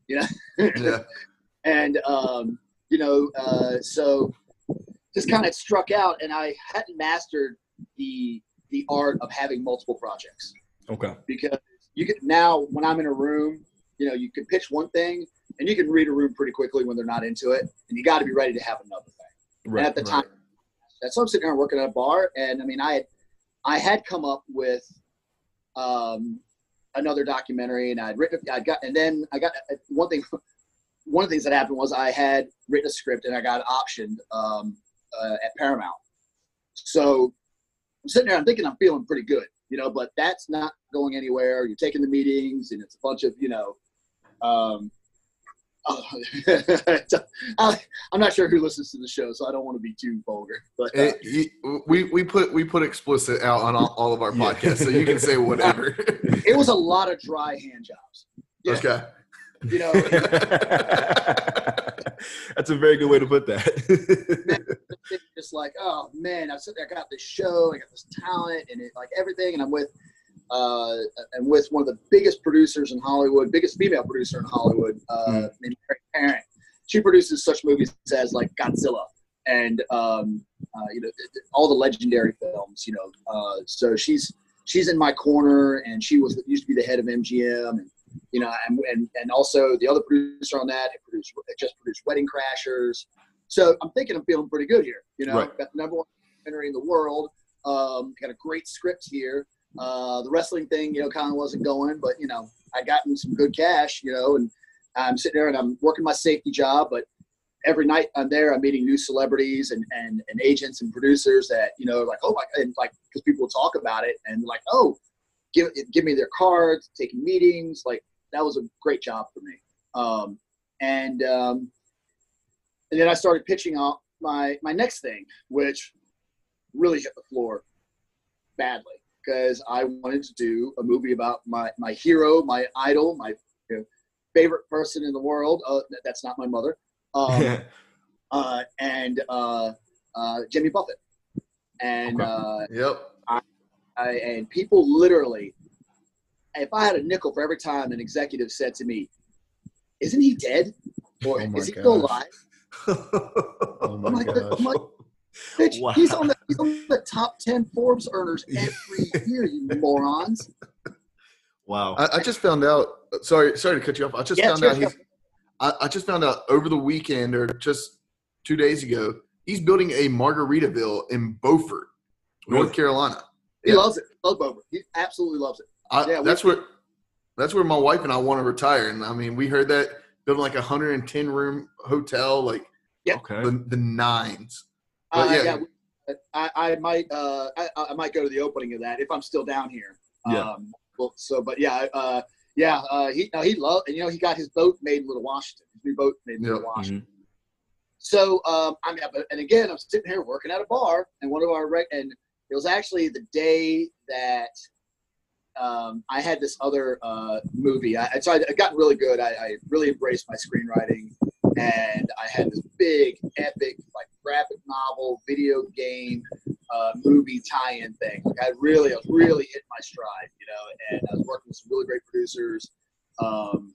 You know. Yeah. and um, you know, uh, so just kind of struck out, and I hadn't mastered the the art of having multiple projects Okay. because you can now when I'm in a room, you know, you can pitch one thing and you can read a room pretty quickly when they're not into it, and you got to be ready to have another thing. Right. and at the time, that's so I'm sitting there working at a bar, and I mean, I had I had come up with um, another documentary, and I'd written, I got, and then I got uh, one thing. One of the things that happened was I had written a script and I got optioned um, uh, at Paramount. So I'm sitting there, I'm thinking I'm feeling pretty good, you know, but that's not going anywhere. You're taking the meetings, and it's a bunch of, you know, um, I, I'm not sure who listens to the show, so I don't want to be too vulgar. But uh, It- you- we we put we put explicit out on all, all of our Yeah. podcasts, so you can say whatever. it was a lot of dry hand jobs. Yeah. Okay. You know, That's a very good way to put that. It's just like, oh man, I'm sitting there, I got this show, I got this talent, and it like everything, and I'm with, uh, and with one of the biggest producers in Hollywood, biggest female producer in Hollywood, uh, Mm. named Mary Parent. She produces such movies as like Godzilla and um, uh, you know all the legendary films. You know, uh, so she's she's in my corner, and she was used to be the head of MGM, and you know, and and, and also the other producer on that had produced just produced Wedding Crashers. So I'm thinking I'm feeling pretty good here. You know, Right. got the number one documentary in the world. Um, got a great script here. Uh, the wrestling thing, you know, kind of wasn't going, but you know, I gotten some good cash, you know, and I'm sitting there and I'm working my safety job, but every night I'm there, I'm meeting new celebrities and, and, and agents and producers that, you know, like, oh my, and like, cause people talk about it and like, oh, give, give me their cards, taking meetings. Like that was a great job for me. Um, and, um, and then I started pitching out my, my next thing, which really hit the floor badly because I wanted to do a movie about my, my hero, my idol, my you know, favorite person in the world. Uh, that's not my mother. Um, uh, and uh, uh, Jimmy Buffett. And Okay. uh, Yep. I, and people literally, if I had a nickel for every time an executive said to me, "Isn't he dead? Or Oh is he still alive?" oh I'm my like, gosh. I'm like, Bitch, Wow. he's on the he's on the top ten Forbes earners every year, you morons. Wow. I, I just found out. Sorry, sorry to cut you off. I just Yeah, found out he's. I, I just found out over the weekend or just two days ago. He's building a Margaritaville in Beaufort, North Carolina. He Yeah. loves it. Loves Beaufort. He absolutely loves it. I, Yeah, we- that's where that's where my wife and I want to retire. And I mean, we heard that building like a hundred and ten room hotel, like okay. the, the nines. But Uh, yeah. yeah, I, I might uh, I, I might go to the opening of that if I'm still down here. Yeah. Um, well, so, but yeah, uh, yeah, uh, he no, he loved, and you know, he got his boat made in Little Washington. His new boat made in Little Yeah. Washington. Mhm. So, um, I mean, but- and again, I'm sitting here working at a bar, and one of our rec- and it was actually the day that um, I had this other uh, movie. I, so I, I got really good. I, I really embraced my screenwriting, and I had this big, epic, like graphic novel, video game, uh, movie tie-in thing. Like I really, I really hit my stride, you know. And I was working with some really great producers, um,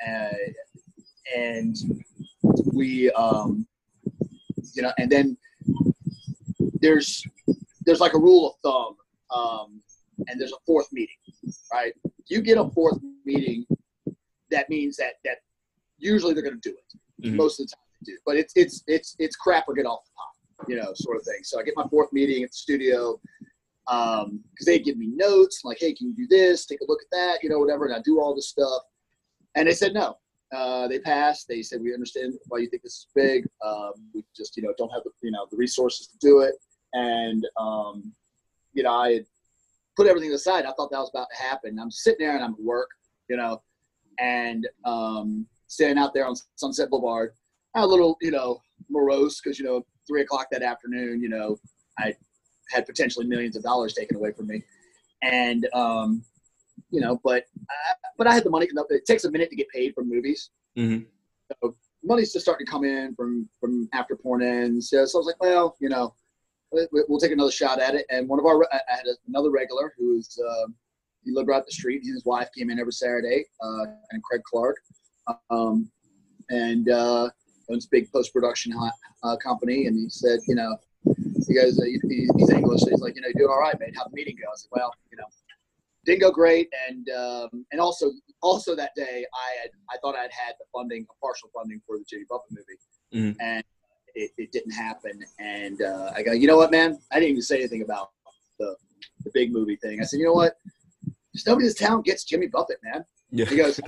and, and we, um, you know, and then there's there's like a rule of thumb, um, and there's a fourth meeting, right? You get a fourth meeting, that means that that usually they're going to do it. Mhm. Most of the time they do, but it's it's it's it's crap or get off the pot, you know, sort of thing. So I get my fourth meeting at the studio because they give me notes like, hey, can you do this? Take a look at that, you know, whatever, and I do all this stuff. And they said no. Uh, they passed. They said we understand why you think this is big. Um, we just you know don't have the you know the resources to do it. And um, you know I had put everything aside. I thought that was about to happen. I'm sitting there and I'm at work, you know, and um, standing out there on Sunset Boulevard. A little you know morose because you know three o'clock that afternoon, you know, I had potentially millions of dollars taken away from me, and um, you know, but uh, but I had the money. It takes a minute to get paid from movies. Mhm. So money's just starting to come in from from after porn ends. So, so I was like, well, you know, we'll take another shot at it. And one of our, I I had another regular who was, um, he lived right up the street. He and his wife came in every Saturday, uh, and Craig Clark, um, and uh, owns a big post production uh, company. And he said, you know, he goes, uh, he, he's English. So he's like, you know, you're doing all right, man. How'd the meeting go? I said, well, you know, didn't go great. And um, and also also that day, I had I thought I'd had the funding, a partial funding for the Jimmy Buffett movie, Mhm. and it, it didn't happen. And uh, I go, you know what, man? I didn't even say anything about the the big movie thing. I said, you know what? Just nobody in this town gets Jimmy Buffett, man. Yeah. He goes,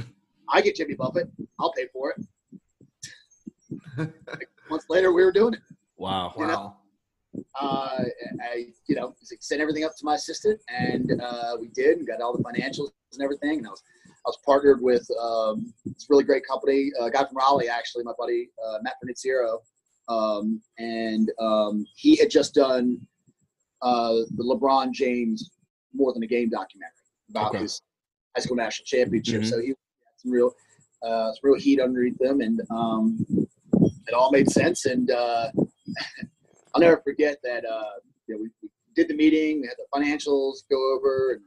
I get Jimmy Buffett. I'll pay for it. Months later, we were doing it. Wow. You know? uh, I, you know, sent everything up to my assistant, and uh, we did, and got all the financials and everything. And I was, I was partnered with um, this really great company, a guy from Raleigh, actually, my buddy uh, Matt Verniziero, um, and um, he had just done uh, the LeBron James More Than a Game documentary about Okay. his high school national championship. Mhm. So he had some real, uh, some real heat underneath them, and um, it all made sense. And uh, I'll never forget that. Uh, you know, we, we did the meeting, we had the financials go over, and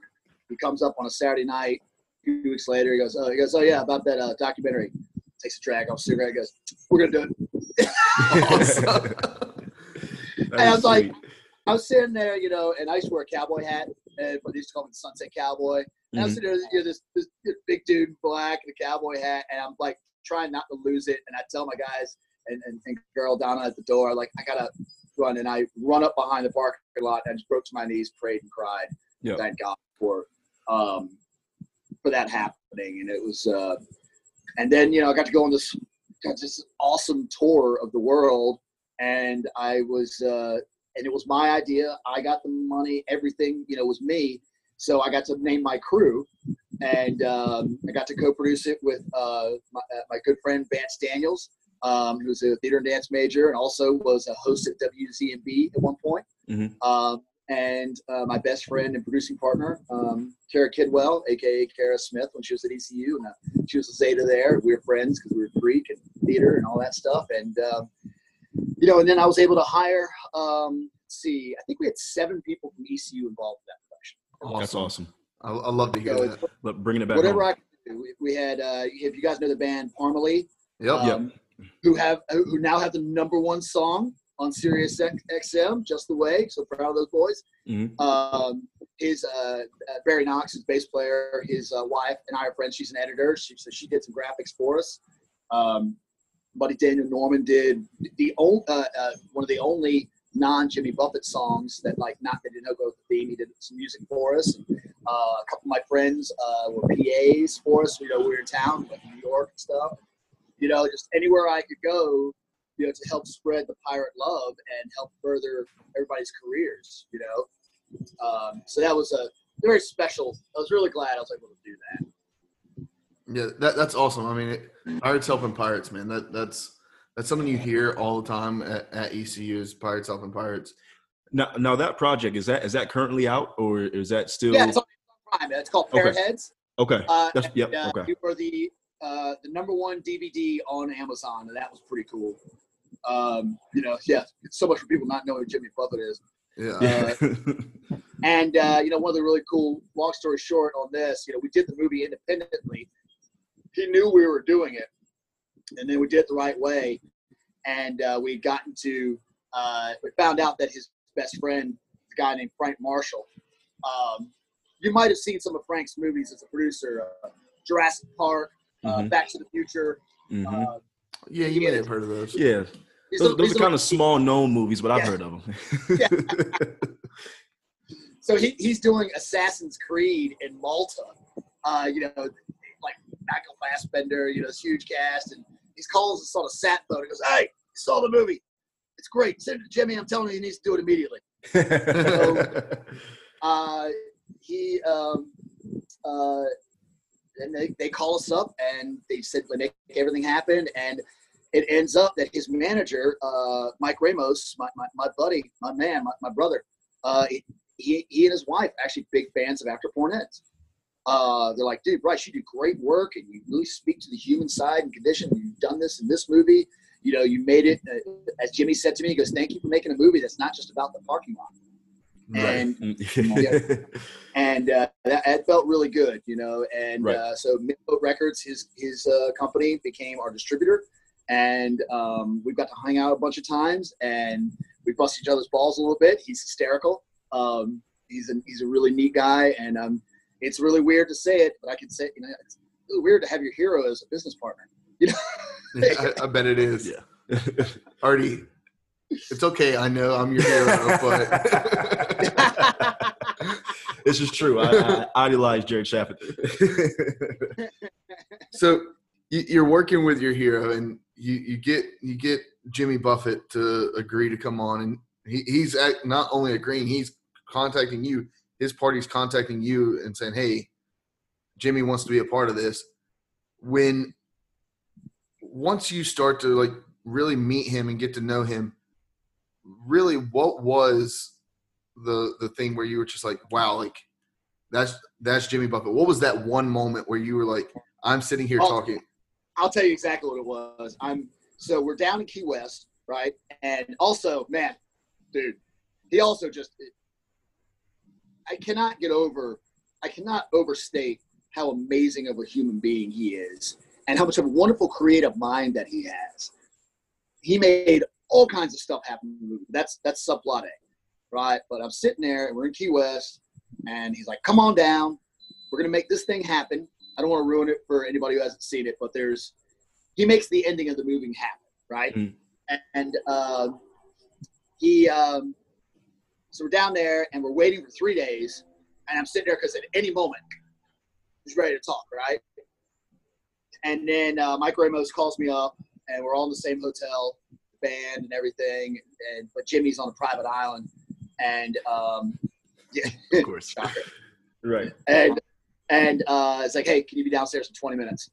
he comes up on a Saturday night. A few weeks later, he goes, "Oh, he goes, oh yeah, about that uh, documentary." Takes a drag off cigarette. Goes, "We're gonna do it." That I was like- I was sitting there, you know, and I used to wear a cowboy hat, and they used to call me the Sunset Cowboy. And I was Mhm. sitting there, you know, this, this, this big dude in black and a cowboy hat, and I'm like trying not to lose it. And I tell my guys and, and, and girl down at the door, like, I gotta run. And I run up behind the parking lot and I just broke to my knees, prayed and cried. Yeah. Thank God for um, for that happening. And it was, uh, and then you know, I got to go on this got this awesome tour of the world, and I was, uh, and it was my idea. I got the money, everything, you know, was me. So I got to name my crew, and um, I got to co-produce it with uh, my, uh, my good friend Vance Daniels, um, who's a theater and dance major, and also was a host at WZMB at one point. Mhm. Um, and uh, my best friend and producing partner, um, Kara Kidwell, aka Kara Smith, when she was at ECU, and uh, she was a Zeta there. We were friends because we were Greek and theater and all that stuff. And um, you know, and then I was able to hire. Um, let's see, I think we had seven people from ECU involved in that production. That's awesome. I, I love to hear So that. But bringing it back whatever home. I could do. We- We had, uh, if you guys know the band Parmalee, Yep. Yep. um, who have who now have the number one song on Sirius XM, just the way. So proud of those boys. Mhm. Um, his uh, uh, Barry Knox, his bass player, his uh, wife and I are friends. She's an editor. She so she did some graphics for us. Um, buddy Daniel Norman did the only uh, uh, one of the only non Jimmy Buffett songs that like not that didn't go with the theme. He did some music for us. Uh, a couple of my friends uh, were PAs for us. You know, we were in town, like New York and stuff. You know, just anywhere I could go, you know, to help spread the pirate love and help further everybody's careers. You know, um, so that was a very special. I was really glad I was able to do that. Yeah, that, that's awesome. I mean, it, pirates helping pirates, man. That that's that's something you hear all the time at, at ECU is pirates helping pirates. Now, now that project is that is that currently out or is that still Yeah, it's on Prime. It's called Okay. Heads. okay? Uh, That's, yep. and, uh, Okay. You were the uh, the number one DVD on Amazon, and that was pretty cool. Um, you know, yeah, it's so much for people not knowing who Jimmy Buffett is. Yeah. Yeah. And uh, you know, one of the really cool, long story short, on this, you know, we did the movie independently. He knew we were doing it, and then we did it the right way. And uh, we gotten to, uh, we found out that his best friend, a guy named Frank Marshall. Um, you might have seen some of Frank's movies as a producer: uh, Jurassic Park, uh, Mhm. Back to the Future. Mhm. Uh, yeah, you may have heard of those. yeah, those, a- those are a- kind of small known movies, but I've heard of them. So he, he's doing Assassin's Creed in Malta. Uh, you know, like Michael Fassbender, you know, this huge cast, and he's calls us on a sat phone. He goes, "Hey, saw the movie. It's great. Send it to Jimmy. I'm telling you, he needs to do it immediately." Uh, he um, uh, and they, they call us up and they said they make everything happen and it ends up that his manager uh, mike ramos my, my, my buddy my man my, my brother uh, he, he and his wife actually big fans of after porn ends uh, they're like dude bryce you do great work and you really speak to the human side and condition you've done this in this movie you know you made it uh, as jimmy said to me he goes thank you for making a movie that's not just about the parking lot Right. and Mm. and uh, that, that felt really good, you know. And Right. uh, so Mailboat Records, his his uh, company, became our distributor, and um, we got to hang out a bunch of times, and we bust each other's balls a little bit. He's hysterical. Um, he's a he's a really neat guy, and um, it's really weird to say it, but I can say, you know, it's really weird to have your hero as a business partner. Yeah, I, I bet it is. Yeah. Artie, it's okay. I know I'm your hero, but this is true. I, I idolize Jared Chaffin. so you're working with your hero, and you, you get you get Jimmy Buffett to agree to come on, and he, he's not only agreeing, he's contacting you. His party's contacting you and saying, "Hey, Jimmy wants to be a part of this." When once you start to like really meet him and get to know him, really, what was the the thing where you were just like, "Wow, like that's that's Jimmy Buffett." What was that one moment where you were like, "I'm sitting here Oh. talking"? I'll tell you exactly what it was. I'm so we're down in Key West, right? And also, man, dude, he also just I cannot get over I cannot overstate how amazing of a human being he is and how much of a wonderful creative mind that he has. He made all kinds of stuff happen in the movie. That's that's subplot A, right? But I'm sitting there and we're in Key West and he's like, "Come on down. We're gonna make this thing happen." I don't want to ruin it for anybody who hasn't seen it, but there's he makes the ending of the movie happen, right? Mm. And uh, he um, so we're down there and we're waiting for three days, and I'm sitting there because at any moment he's ready to talk, right? And then uh, Mike Ramos calls me up, and we're all in the same hotel, band and everything, and but Jimmy's on a private island, and um, yeah, of course. Right. and and uh, it's like, hey, can you be downstairs in 20 minutes?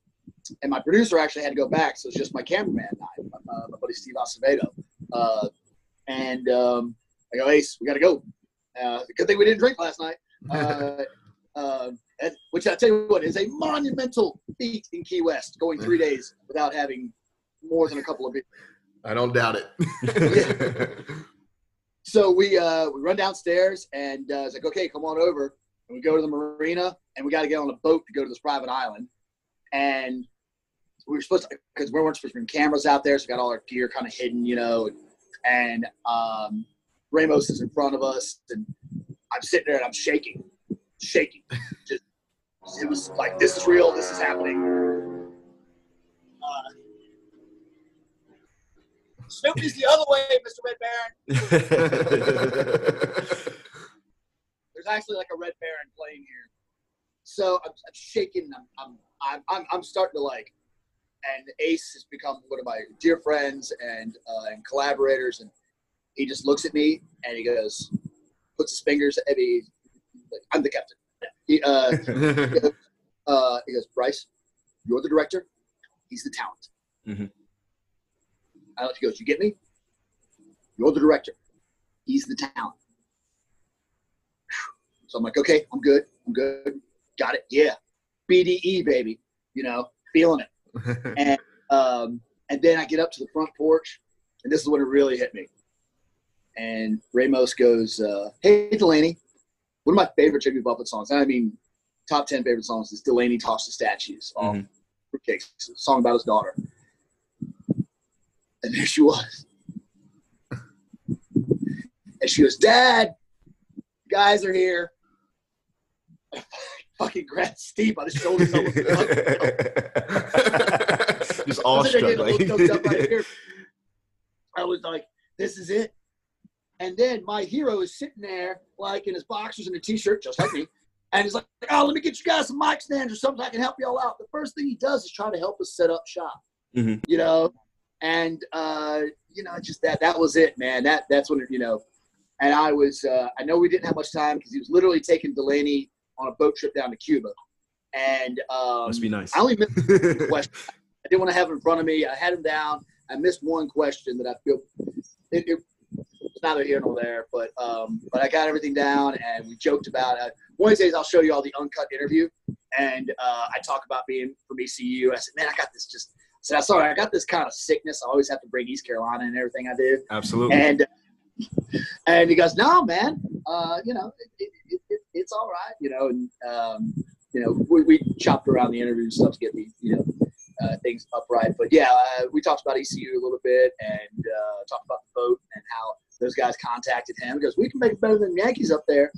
And my producer actually had to go back, so it's just my cameraman and I, uh, my buddy Steve Acevedo. Uh, and um, I go, Ace, we got to go. Uh, good thing we didn't drink last night. Uh, uh, and- which I tell you what is a monumental feat in Key West, going three days without having more than a couple of beers. I don't doubt it. So we uh, we run downstairs and uh, it's like, okay, come on over. And we go to the marina and we got to get on a boat to go to this private island. And we were supposed to, because we weren't supposed to bring cameras out there, so we got all our gear kind of hidden, you know, and um, Ramos is in front of us, and I'm sitting there and I'm shaking, shaking. Just it was like this is real, this is happening. Uh, Snoopy's the other way, Mr. Red Baron. There's actually like a Red Baron playing here. So I'm, I'm shaking. I'm, I'm, I'm, I'm, starting to like, and Ace has become one of my dear friends and uh, and collaborators. And he just looks at me and he goes, puts his fingers at me. I'm the captain. He, uh, he goes, uh, he goes, Bryce, you're the director. He's the talent. Mm-hmm. I he goes, you get me? You're the director. He's the talent. So I'm like, okay, I'm good. I'm good. Got it. Yeah. BDE, baby. You know, feeling it. and um, and then I get up to the front porch, and this is when it really hit me. And Ramos goes, uh, "Hey Delaney, one of my favorite Jimmy Buffett songs. And I mean, top ten favorite songs is Delaney talks to statues. off Mhm. Fruitcakes, a song about his daughter. And there she was. And she goes, Dad, guys are here. Fucking grabbed Steve by the shoulder. Just awestruck. there getting hooked up right Like. I was like, this is it. And then my hero is sitting there, like in his boxers and a t-shirt, just like me. And he's like, oh, let me get you guys some mic stands or something. I can help you all out. The first thing he does is try to help us set up shop. Mhm. You know, and uh, you know, just that that was it, man. That that's when you know. And I was, uh, I know we didn't have much time because he was literally taking Delaney on a boat trip down to Cuba. And um, must be nice. I only missed one question. I didn't want to have in front of me. I had him down. I missed one question that I feel it, it, it's neither here nor there, but um, but I got everything down and we joked about it. One of these days I'll show you all the uncut interview, and uh, I talk about being from ECU. I said, man, I got this just. I said, sorry, I got this kind of sickness. I always have to bring East Carolina and everything I do. Absolutely. And and he goes, no, man, uh, you know, it, it, it, it's all right, you know, and um, you know, we, we chopped around the interview and stuff to get the you know uh, things upright. But yeah, uh, we talked about ECU a little bit and uh, talked about the boat and how those guys contacted him. He goes, we can make it better than the Yankees up there.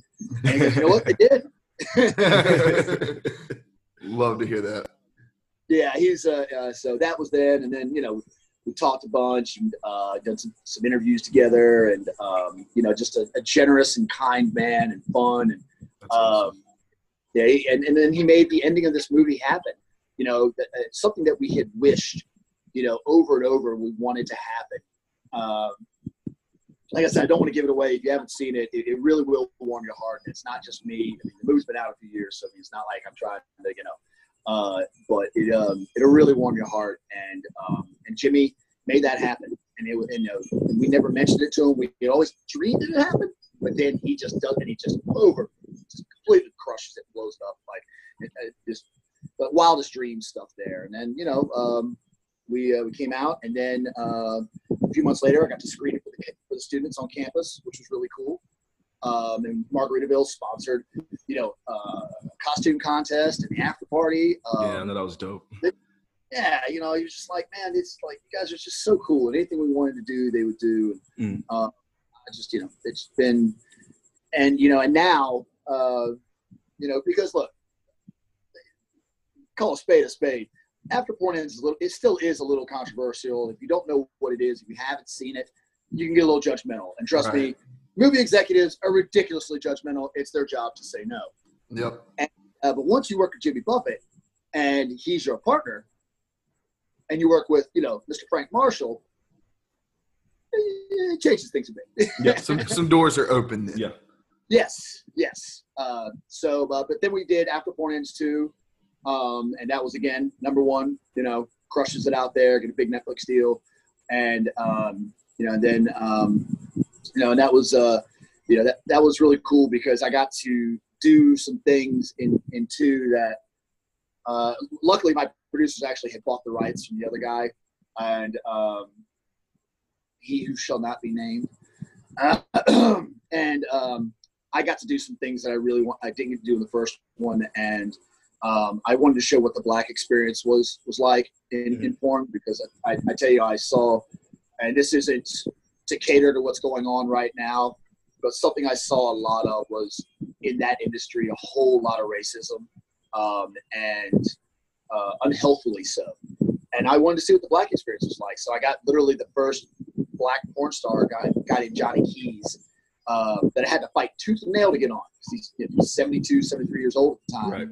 And he goes, you know what, they did. Love to hear that. Yeah, he's uh, uh, so that was then, and then you know we talked a bunch and uh, done some, some interviews together, and um, you know just a, a generous and kind man and fun, and awesome. um, yeah, he- and and then he made the ending of this movie happen. You know, that, uh, something that we had wished, you know, over and over we wanted to happen. Um, like I said, I don't want to give it away. If you haven't seen it, it, it really will warm your heart. And it's not just me. I mean, the movie's been out a few years, so it's not like I'm trying to, you know, uh, but it um, it'll really warm your heart. And um, and Jimmy made that happen. And it and, know, we never mentioned it to him. We, we always dreamed that it happened, but then he just does, and he just over, just completely crushes it, blows it up like it, it just the wildest dream stuff there. And then you know, um, we uh, we came out, and then uh, a few months later, I got to screen it for the, for the students on campus, which was really cool. Um, and Margaritaville sponsored, you know, uh, costume contest and the after party. Um, yeah, I know that was dope. yeah, you know, you're just like, man, it's like you guys are just so cool. And anything we wanted to do, they would do. Mm. Uh, I just, you know, it's been, and you know, and now, uh, you know, because look, call a spade a spade. After Porn Ends is a little, it still is a little controversial. If you don't know what it is, if you haven't seen it, you can get a little judgmental. And trust me, movie executives are ridiculously judgmental. It's their job to say no. Yep. Uh, but once you work with Jimmy Buffett and he's your partner, and you work with, you know, Mr. Frank Marshall, eh, it changes things a bit. Yeah. Some some doors are open. Then. Yeah. yes, yes. Uh, so, uh, but then we did After Porn Ends 2, um, and that was, again, number one, you know, crushes it out there, get a big Netflix deal. And, um, you know, and then, um, you know, and that was, uh, you know, that, that was really cool because I got to do some things in, in two that, uh, luckily my producers actually had bought the rights from the other guy and, um, he who shall not be named. Uh, and, um, I got to do some things that I really want, I didn't get to do in the first one. And, um, I wanted to show what the black experience was, was like in, in porn because I, I tell you, I saw, and this isn't to cater to what's going on right now. But something I saw a lot of was in that industry a whole lot of racism um, and uh, unhealthily so. And I wanted to see what the black experience was like. So I got literally the first black porn star guy, guy named Johnnie Keyes uh, that I had to fight tooth and nail to get on because he's, know, he's 72, 73 years old at the time. Right.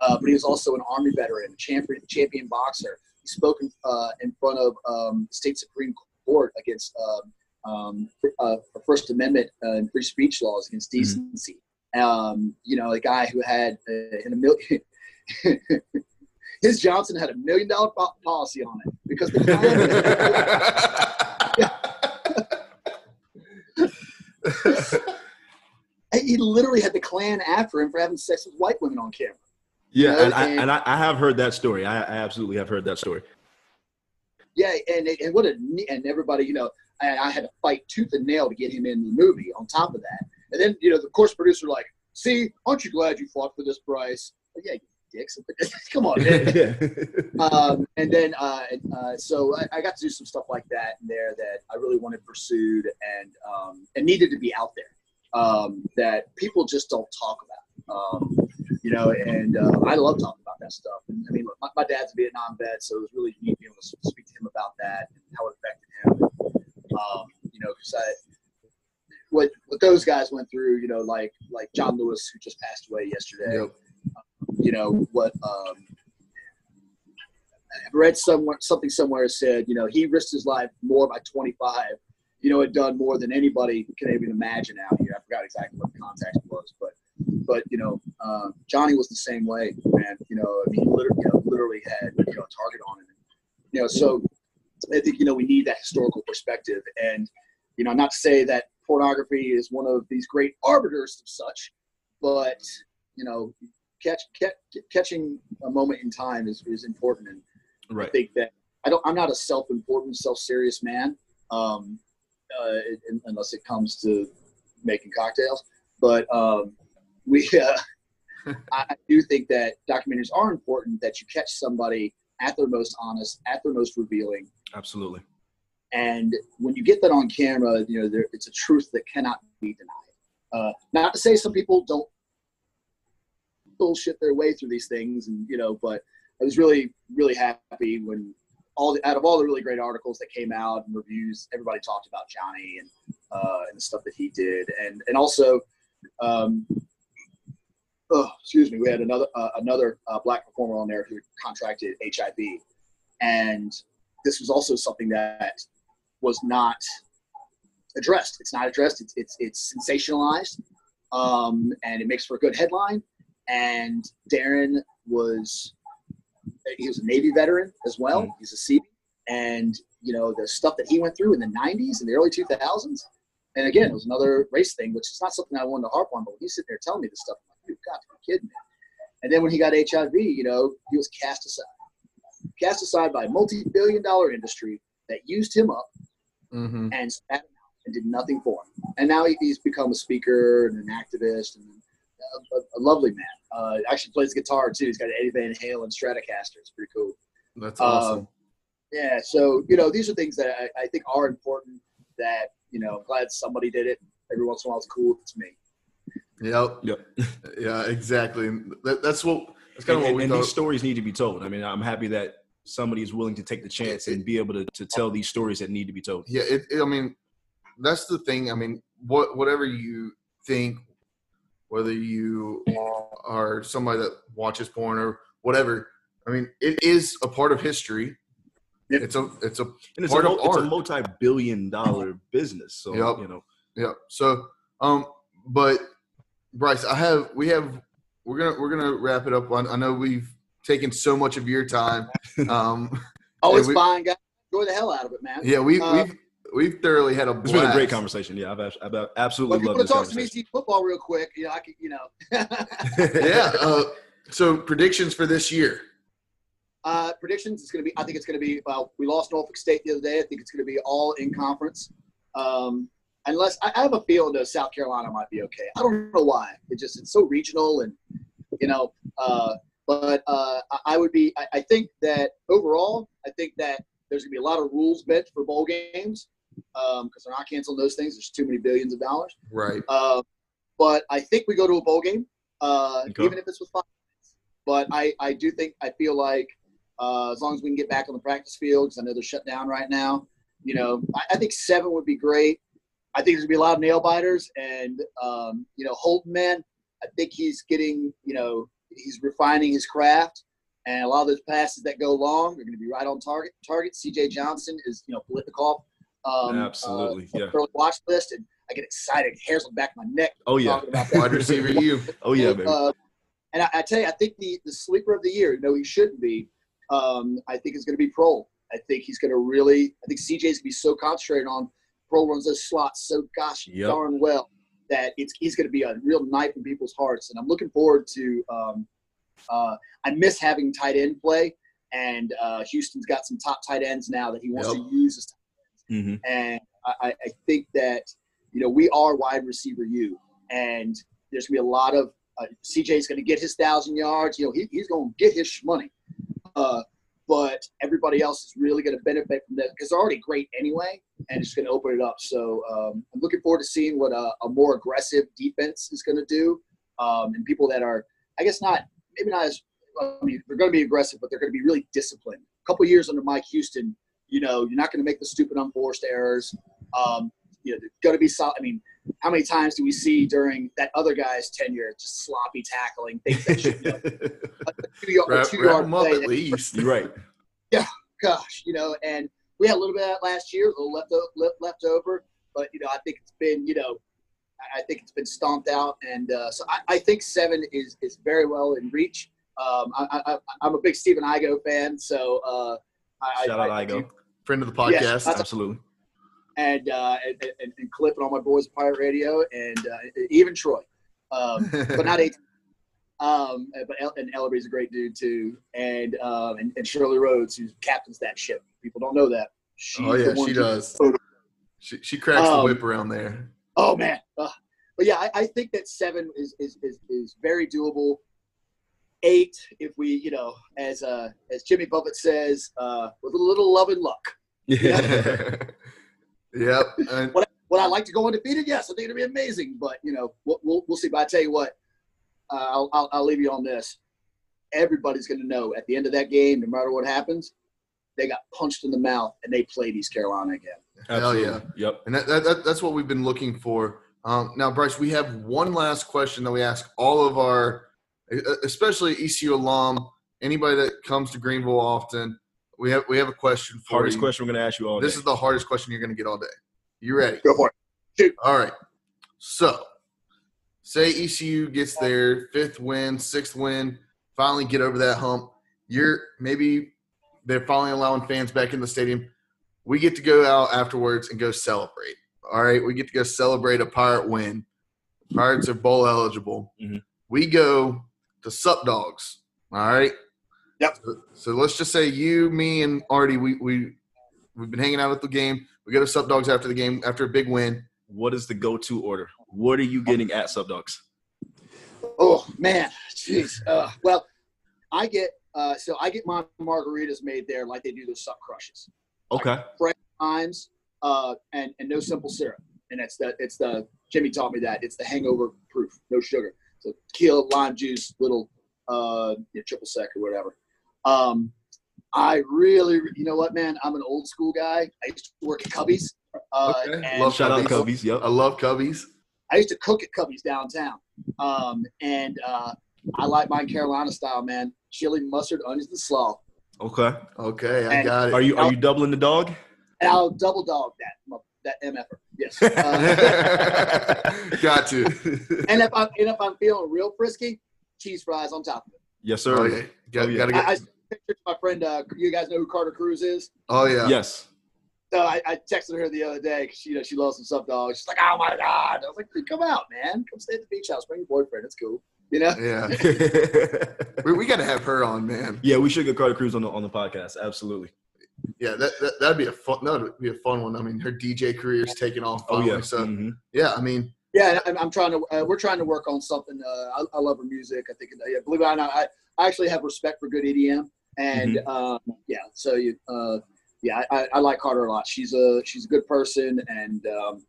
Uh, but he was also an Army veteran, a champion, champion boxer. He spoke in, uh, in front of um, state Supreme Court against um, um, uh, First Amendment uh, and free speech laws against Mm-hmm. decency. Um, you know, a guy who had uh, in a million. his Johnson had a million dollar po- policy on it because the Klan, he literally had the Klan after him for having sex with white women on camera. Yeah, know, and, I, and- and I, I have heard that story. I, I absolutely have heard that story. Yeah, and and what a and everybody, you know, I, I had to fight tooth and nail to get him in the movie. On top of that, and then you know, the course producer like, "See, aren't you glad you fought for this price?" Like, yeah, you dicks. Come on, um, and then uh, uh, so I, I got to do some stuff like that in there that I really wanted pursued and um, and needed to be out there um, that people just don't talk about. Um, you know, and uh, I love talking about that stuff. And I mean, look, my, my dad's a Vietnam vet, so it was really neat being able to speak to him about that and how it affected him. Um, you know, because I what what those guys went through, you know, like like John Lewis who just passed away yesterday Yep. you know what um I read somewhere something somewhere said you know he risked his life more by 25 you know had done more than anybody can even imagine out here i forgot exactly what the context was but but you know um, johnny was the same way man. You know i mean he literally, you know, literally had you know a target on him. You know so i think you know we need that historical perspective. And you know not to say that pornography is one of these great arbiters of such but you know catch, catch catching a moment in time is, is important. And I think that I don't I'm not a self-important self-serious man um, uh, unless it comes to making cocktails. But um, we uh, I do think that documentaries are important that you catch somebody at their most honest at their most revealing. Absolutely. and when you get that on camera you know there, it's a truth that cannot be denied. Uh, not to say some people don't bullshit their way through these things and you know but i was really really happy when all the, out of all the really great articles that came out and reviews everybody talked about johnny and uh, and the stuff that he did. And and also um, oh, excuse me we had another uh, another uh, black performer on there who contracted hiv and this was also something that was not addressed. It's not addressed. It's it's, it's sensationalized, um, and it makes for a good headline. And Darren was he was a Navy veteran as well. Mhm. He's a and you know the stuff that he went through in the '90s and the early 2000s. And again, it was another race thing, which is not something I wanted to harp on. But when he's sitting there telling me this stuff, I'm like, you've got to be kidding me. And then when he got HIV, you know, he was cast aside cast aside by a multi-billion dollar industry that used him up Mm-hmm. and spat him out and did nothing for him. And now he's become a speaker and an activist and a, a, a lovely man. Uh, actually plays guitar too. He's got an Eddie Van Halen Stratocaster. It's pretty cool. That's Um, awesome. Yeah. So you know, these are things that I, I think are important. That you know, I'm glad somebody did it. Every once in a while, it's cool if it's me. yep. Yep. Yeah. Exactly. That, that's what. That's kind and, of what and, we and thought. these stories need to be told. I mean, I'm happy that somebody is willing to take the chance and be able to, to tell these stories that need to be told. Yeah, it, it- I mean, that's the thing. I mean, what whatever you think, whether you are somebody that watches porn or whatever, I mean, it is a part of history. Yep. It's a it's a And it's, Part a, of mul- it's a multi-billion dollar business. So, Yep. you know, yeah. So, um, but Bryce, I have we have we're gonna we're gonna wrap it up. I, I know we've taken so much of your time. Um, Oh, it's we- fine, guys. Enjoy the hell out of it, man. yeah, we Uh, we've we've thoroughly had a it's blast. been a great conversation. Yeah, I've, I've Well, absolutely if you loved want to this talk some conversation. EC football real quick, you know, I could, you know. yeah. Uh, so predictions for this year. Uh, predictions. It's going to be. I think it's going to be. Well, we lost Norfolk State the other day. I think it's going to be all in conference. Um, unless I, I have a feeling that South Carolina might be okay. I don't know why. It just it's so regional and you know. Uh, but uh, I, would be. I, I think that overall, I think that there's going to be a lot of rules bent for bowl games. because they're not canceling those things. There's too many billions of dollars. Right. Uh, but I think we go to a bowl game, uh, Okay. even if it's with five. But I, I do think I feel like uh, as long as we can get back on the practice field, because I know they're shut down right now. You know, I, I think seven would be great. I think there's gonna be a lot of nail biters, and um, you know, Holton man, I think he's getting, you know, he's refining his craft, and a lot of those passes that go long are gonna be right on target. Target. C.J. Johnson is, you know, Political. Um, Absolutely, uh, yeah. watch list, and I get excited. Hairs on the back of my neck. Oh yeah. Wide receiver, you. Oh yeah. Uh, and I, I tell you, I think the, the sleeper of the year, no, he shouldn't be. Um, I think is going to be Pro. I think he's going to really. I think CJ's going to be so concentrated on Pro runs those slots so gosh Yep. darn well that it's he's going to be a real knife in people's hearts. And I'm looking forward to. Um, uh, I miss having tight end play, and uh, Houston's got some top tight ends now that he wants Yep. to use as hmm and I, I think that you know we are wide receiver you, and there's gonna be a lot of uh, CJ's gonna get his thousand yards. You know he, he's gonna get his money, uh, but everybody else is really gonna benefit from that because they're already great anyway, and it's gonna open it up. So um, I'm looking forward to seeing what a, a more aggressive defense is gonna do, um, and people that are I guess not maybe not as I mean they're gonna be aggressive, but they're gonna be really disciplined. A couple years under Mike Houston you know, you're not going to make the stupid unforced errors. Um, you know, there's going to be solid. I mean, how many times do we see during that other guy's tenure just sloppy tackling, things that should, you know, a two yard, a two yard play at least. You're right. Yeah, gosh, you know, and we had a little bit of that last year, a little left, o- left, left over, but, you know, I think it's been, you know, I- I think it's been stomped out. And uh, so I, I think seven is, is very well in reach. Um, I, I, I'm a big Stephen Igo fan, so uh, I, Shout I, out I do Igo. Friend of the podcast. that's- Absolutely. And uh, and, and, and Clip and all my boys at Pirate Radio, and uh, even Troy, um, but not eight. Um, but El- and Ellerby's a great dude too, and um, and, and Shirley Rhodes, who captains that ship. People don't know that. She's oh yeah, she does. She, she cracks the Um, whip around there. Oh man, Ugh. but yeah, I, I think that seven is, is is is very doable. Eight, if we, you know, as uh as Jimmy Buffett says, uh, with a little love and luck. Yeah. yep. And Would I like to go undefeated? Yes, I think it'd be amazing. But you know, we'll we'll, we'll see. But I tell you what, uh, I'll, I'll I'll leave you on this. Everybody's going to know at the end of that game, no matter what happens, they got punched in the mouth and they played East Carolina again. Hell yeah. Yep. And that, that, that, that's what we've been looking for. Um, now, Bryce, we have one last question that we ask all of our, especially ECU alum, anybody that comes to Greenville often. We have we have a question for Hardest you. question we're gonna ask you all This day. is the hardest question you're going to get all day. You ready? Go for it. All right. So, say ECU gets their fifth win, sixth win, finally get over that hump. You're maybe they're finally allowing fans back in the stadium. We get to go out afterwards and go celebrate. All right, we get to go celebrate a pirate win. Pirates are bowl eligible. Mhm. We go to Sup Dogs. All right. Yep. So, so let's just say you, me, and Artie, we we we've been hanging out at the game. We go to Sup Dogs after the game after a big win. what is the go-to order? What are you getting at Sup Dogs? Oh man, jeez. Uh, well, I get uh, so I get my margaritas made there like they do those sup crushes. Okay. Times uh, and and no simple syrup, and it's the it's the Jimmy taught me that it's the hangover proof, no sugar. So tequila, lime juice, little uh, yeah, triple sec or whatever. Um, I really, you know what, man? I'm an old school guy. I used to work at Cubbies. Uh, Okay. and Love Shout out Cubbies. Cubbies. Yep. I love Cubbies. I used to cook at Cubbies downtown. Um, and uh, I like my Carolina style, man. Chili, mustard, onions, and slaw. Okay. Okay, I And- got it. Are you are you doubling the dog? And I'll double dog that mo- that MFer. Yes. Uh, got to. and if I'm and if I'm feeling real frisky, cheese fries on top of it. Yes, sir. Oh yeah, got, Oh, yeah. gotta I, get. I pictured my friend. Uh, you guys know who Carter Cruz is? oh yeah. Yes. So I, I texted her the other day because you know she loves some Sup Dogs. She's like, "Oh my god!" I was like, "Come out, man. Come stay at the beach house. Bring your boyfriend. It's cool." You know. Yeah, yeah, we, we got to have her on, man. Yeah, we should get Carter Cruz on the on the podcast. Absolutely. Yeah, that, that that'd be a fun. That would be a fun one. I mean, her DJ career's taking off. Oh yeah. So Mhm. yeah, I mean, Yeah, I'm, I'm trying to. Uh, we're trying to work on something. Uh, I, I love her music. I think, yeah, believe it or not, I, I actually have respect for good EDM, and um, yeah. So you, uh, yeah, I, I like Carter a lot. She's a she's a good person, and um,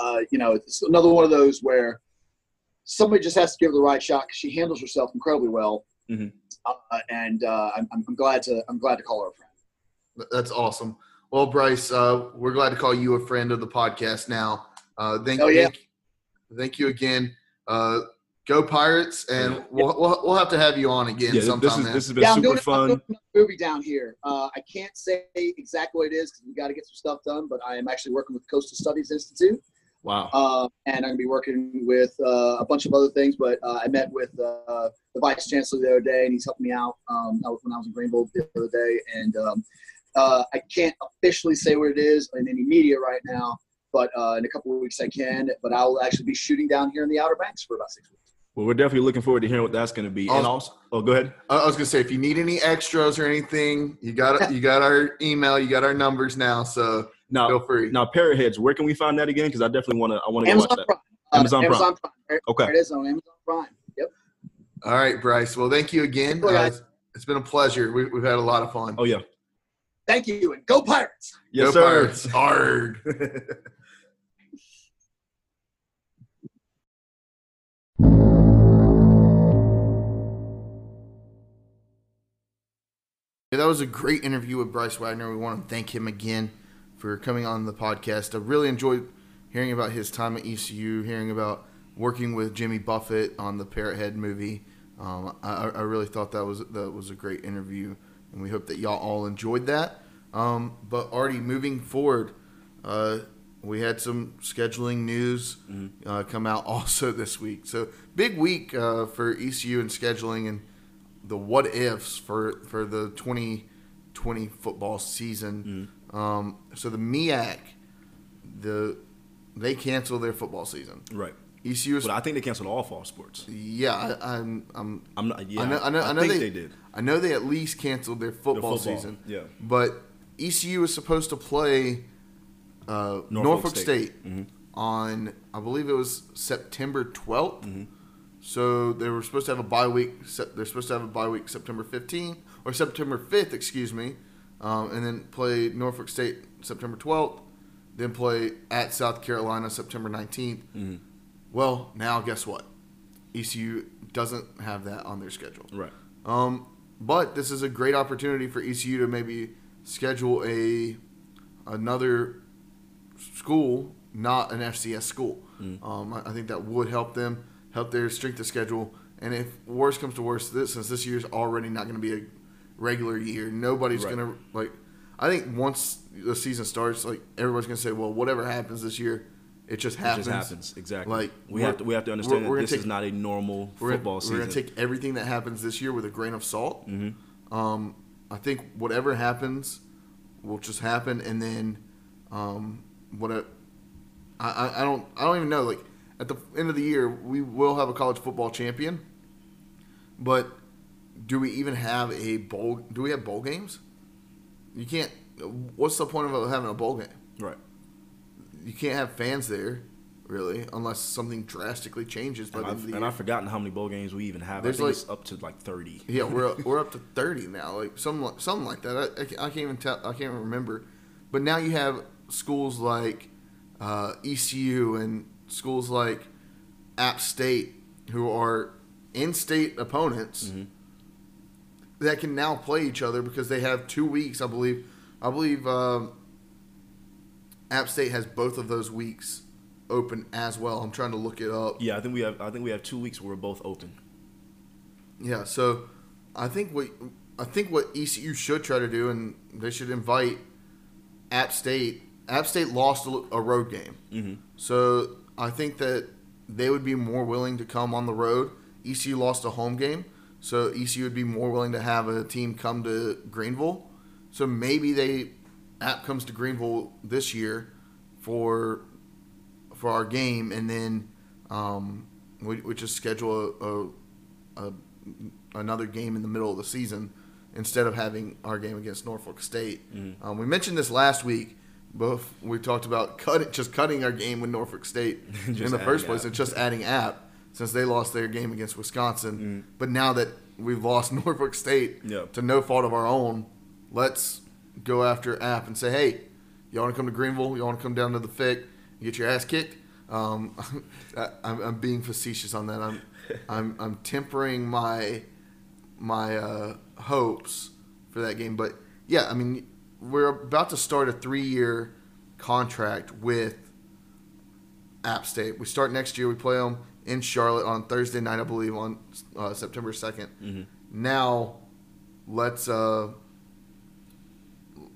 uh, you know, it's another one of those where somebody just has to give her the right shot because she handles herself incredibly well. Mhm. Uh, and uh, I'm, I'm I'm glad to I'm glad to call her a friend. That's awesome. Well, Bryce, uh, we're glad to call you a friend of the podcast now. Uh, thank, Oh, yeah. thank, thank you again. Uh, go Pirates, and Yeah. we'll, we'll we'll have to have you on again Yeah, sometime. this is this has been yeah, I'm super doing, I'm fun. doing another movie down here. Uh, I can't say exactly what it is because we got to get some stuff done. But I am actually working with Coastal Studies Institute, Wow. uh, and I'm going to be working with uh, a bunch of other things. But uh, I met with uh, the vice chancellor the other day, and he's helping me out. Um, that was when I was in Greenville the other day, and um, uh, I can't officially say what it is in any media right now. But uh, in a couple of weeks I can. But I will actually be shooting down here in the Outer Banks for about six weeks. Well, we're definitely looking forward to hearing what that's going to be. And also, oh, go ahead. I I was gonna say if you need any extras or anything, you got you got our email, you got our numbers now, so Now, feel free. now, Parrot Heads, where can we find that again? Because I definitely want to. I want to go watch that. Prime. Uh, Amazon Prime. Amazon Prime. There, Okay. there it is on Amazon Prime. Yep. All right, Bryce. Well, thank you again. Cool, Uh, guys. it's- it's been a pleasure. We, we've had a lot of fun. Oh yeah. Thank you, and go Pirates! Yes, Go sir. Pirates. Hard. was a great interview with Bryce Wagoner. We want to thank him again for coming on the podcast. I really enjoyed hearing about his time at ECU, hearing about working with Jimmy Buffett on the Parrot Head movie. Um, I, I really thought that was that was a great interview, and we hope that y'all all enjoyed that. Um, but already moving forward, uh, we had some scheduling news uh, come out also this week. So big week uh, for ECU and scheduling and the what ifs for for the 2020 football season. Um, so the MEAC, the they canceled their football season. Right. ECU is But I think they canceled all fall sports. yeah. I, I'm I'm I'm not. Yeah. I know I know I, know think they, they, did. I know they at least canceled their football, football, season. yeah. But ECU is supposed to play uh, Norfolk, Norfolk State, State. Mhm. on I believe it was September 12th. Mm-hmm. So they were supposed to have a bye week. They're supposed to have a bye week September 15th or September 5th, excuse me, um, and then play Norfolk State September 12th. Then play at South Carolina September 19th. Mm-hmm. Well, now guess what? ECU doesn't have that on their schedule. Right. Um, but this is a great opportunity for ECU to maybe schedule a another school, not an FCS school. Um, I, I think that would help them, help their strength of schedule. And if worst comes to worst, this since this year's already not going to be a regular year, nobody's Right. going to like. I think once the season starts, like everybody's going to say, "Well, whatever happens this year, it just It happens." just happens. Exactly. Like, we have to. We have to understand we're- we're that this take- is not a normal we're football gonna, season. We're going to take everything that happens this year with a grain of salt. Mm-hmm. Um, I think whatever happens will just happen, and then um, what I, I I don't I don't even know. Like at the end of the year, we will have a college football champion, but do we even have a bowl? Do we have bowl games? You can't. What's the point of having a bowl game? right. You can't have fans there, really, unless something drastically changes by And I've, and. I've forgotten how many bowl games we even have. There's I think like- it's up to like thirty. Yeah, we're we're up to thirty now, like something like, something like that. I, I, can't, I can't even tell. I can't remember. But now you have schools like uh, ECU and schools like App State who are in-state opponents that can now play each other because they have two weeks. I believe. I believe um, App State has both of those weeks open as well. I'm trying to look it up. Yeah, I think we have. I think we have two weeks where we're both open. Yeah, so I think what I think what ECU should try to do, and they should invite App State. App State lost a, a road game, Mm-hmm. so I think that they would be more willing to come on the road. ECU lost a home game, so ECU would be more willing to have a team come to Greenville. So maybe they App comes to Greenville this year for for our game, and then um, we, we just schedule a, a, a another game in the middle of the season instead of having our game against Norfolk State. Um, we mentioned this last week. Both we talked about cut, just cutting our game with Norfolk State in the first place App. and just adding App since they lost their game against Wisconsin. But now that we've lost Norfolk State Yeah. to no fault of our own, let's go after App and say, hey, you want to come to Greenville? You want to come down to the FIC and get your ass kicked? Um, I, I'm, I'm being facetious on that. I'm, I'm, I'm tempering my my uh, hopes for that game. But yeah, I mean, we're about to start a three year contract with App State. We start next year. We play them in Charlotte on Thursday night, I believe, on uh, September 2nd. Mm-hmm. Now, let's uh,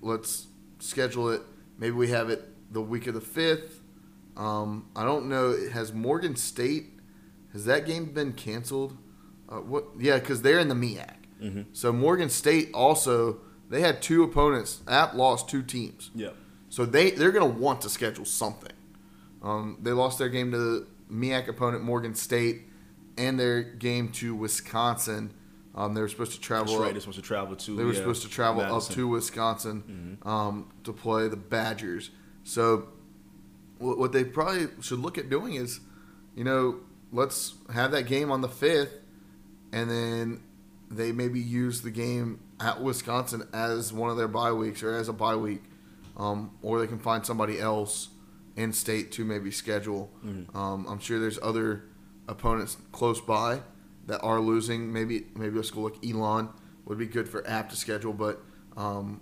let's schedule it. Maybe we have it the week of the fifth. Um, I don't know. Has Morgan State has that game been canceled? Uh, what? Yeah, because they're in the MEAC. Mm-hmm. So Morgan State also they had two opponents. App lost two teams. Yeah. So they they're going to want to schedule something. Um, they lost their game to the MEAC opponent Morgan State, and their game to Wisconsin. Um, they were supposed to travel. That's right. up- They're supposed to travel to. they were yeah, supposed to travel Madison. up to Wisconsin um, to play the Badgers. So, what, what they probably should look at doing is, you know, let's have that game on the fifth, and then they maybe use the game at Wisconsin as one of their bye weeks or as a bye week, um, or they can find somebody else in state to maybe schedule. Um, I'm sure there's other opponents close by that are losing. Maybe maybe a school like Elon would be good for App to schedule, but um,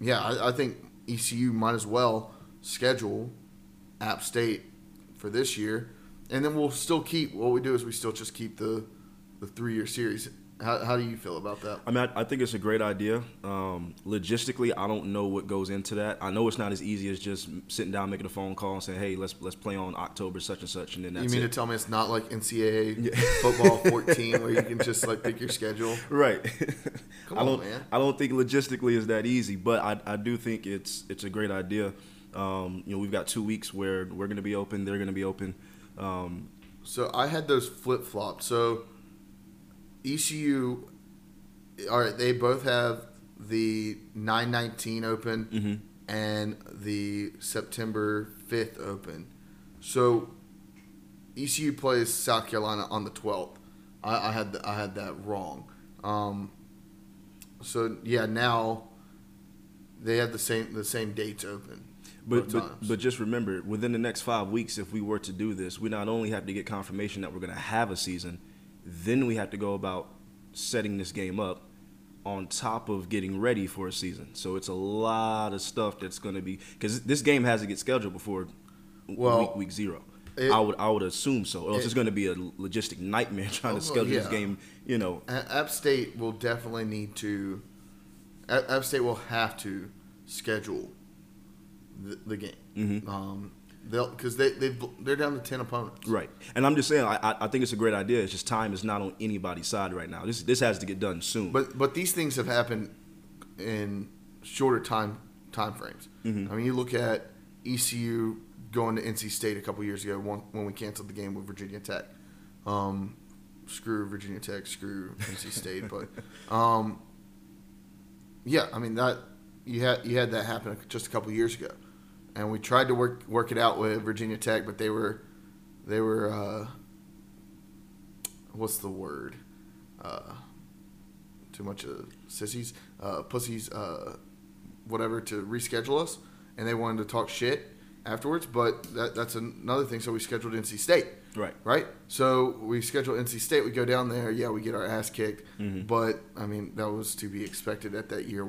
yeah, I, I think ECU might as well schedule App State for this year, and then we'll still keep what we do is we still just keep the the three year series. How, how do you feel about that? I mean, I, I think it's a great idea. Um, logistically, I don't know what goes into that. I know it's not as easy as just sitting down, making a phone call, and saying, "Hey, let's let's play on October such and such," and then that's you mean it. to tell me it's not like NCAA football 14 where you can just like pick your schedule? Right. Come I on, don't. man. I don't think logistically is that easy, but I, I do think it's it's a great idea. Um, you know, we've got two weeks where we're going to be open. They're going to be open. Um, So I had those flip flopped. So ECU, all right, they both have the 919 open Mhm. and the September 5th open. So ECU plays South Carolina on the 12th. I, I had th- I had that wrong. Um, so yeah, now they have the same the same dates open. But but, but just remember, within the next five weeks, if we were to do this, we not only have to get confirmation that we're going to have a season, then we have to go about setting this game up on top of getting ready for a season. So it's a lot of stuff that's going to be because this game has to get scheduled before Well, week, week zero. it- I would I would assume so. Or else it- it's going to be a logistic nightmare trying Oh, to schedule this game. You know, App State will definitely need to. App State will have to schedule the, the game. Mhm. Um, they'll because they they they're down to ten opponents. Right, and I'm just saying, I, I- I think it's a great idea. It's just time is not on anybody's side right now. This this has to get done soon. But but these things have happened in shorter time time frames. Mhm. I mean, you look at ECU going to NC State a couple years ago when, when we canceled the game with Virginia Tech. Um, screw Virginia Tech, screw NC State, but um, yeah, I mean that you had you had that happen just a couple years ago, and we tried to work work it out with Virginia Tech, but they were they were uh, what's the word? Uh, too much of sissies, uh, pussies, uh, whatever to reschedule us, and they wanted to talk shit afterwards. But that, that's another thing. So we scheduled NC State, right, right? So we schedule NC State. We go down there. Yeah, we get our ass kicked. Mhm. But I mean, that was to be expected at that year.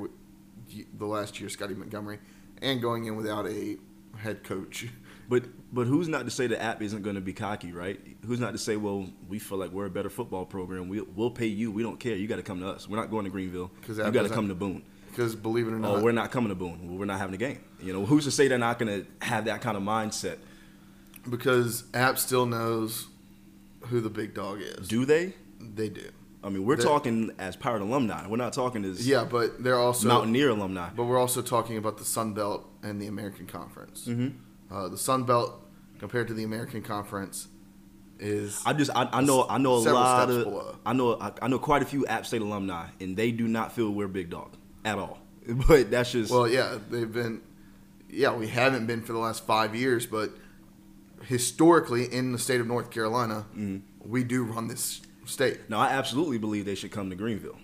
The last year, Scotty Montgomery, and going in without a head coach. but but who's not to say the app isn't going to be cocky, right? Who's not to say, well, we feel like we're a better football program. We we'll pay you. We don't care. You got to come to us. We're not going to Greenville. You got to come to Boone. Because believe it or Oh, not, we're not coming to Boone. Well, we're not having a game. You know, who's to say they're not going to have that kind of mindset? because App still knows who the big dog is. Do they? They do. I mean, we're talking as Pirate alumni. We're not talking as Yeah, but they're also Mountaineer alumni. But we're also talking about the Sun Belt and the American Conference. Mm-hmm. Uh, the Sun Belt compared to the American Conference is I just I, I know I know a lot of below. I know I, I know quite a few App State alumni, and they do not feel we're big dog at all. But that's just well, yeah, they've been. Yeah, we haven't been for the last five years, but historically in the state of North Carolina, Mm-hmm. we do run this state. no. I absolutely believe they should come to Greenville.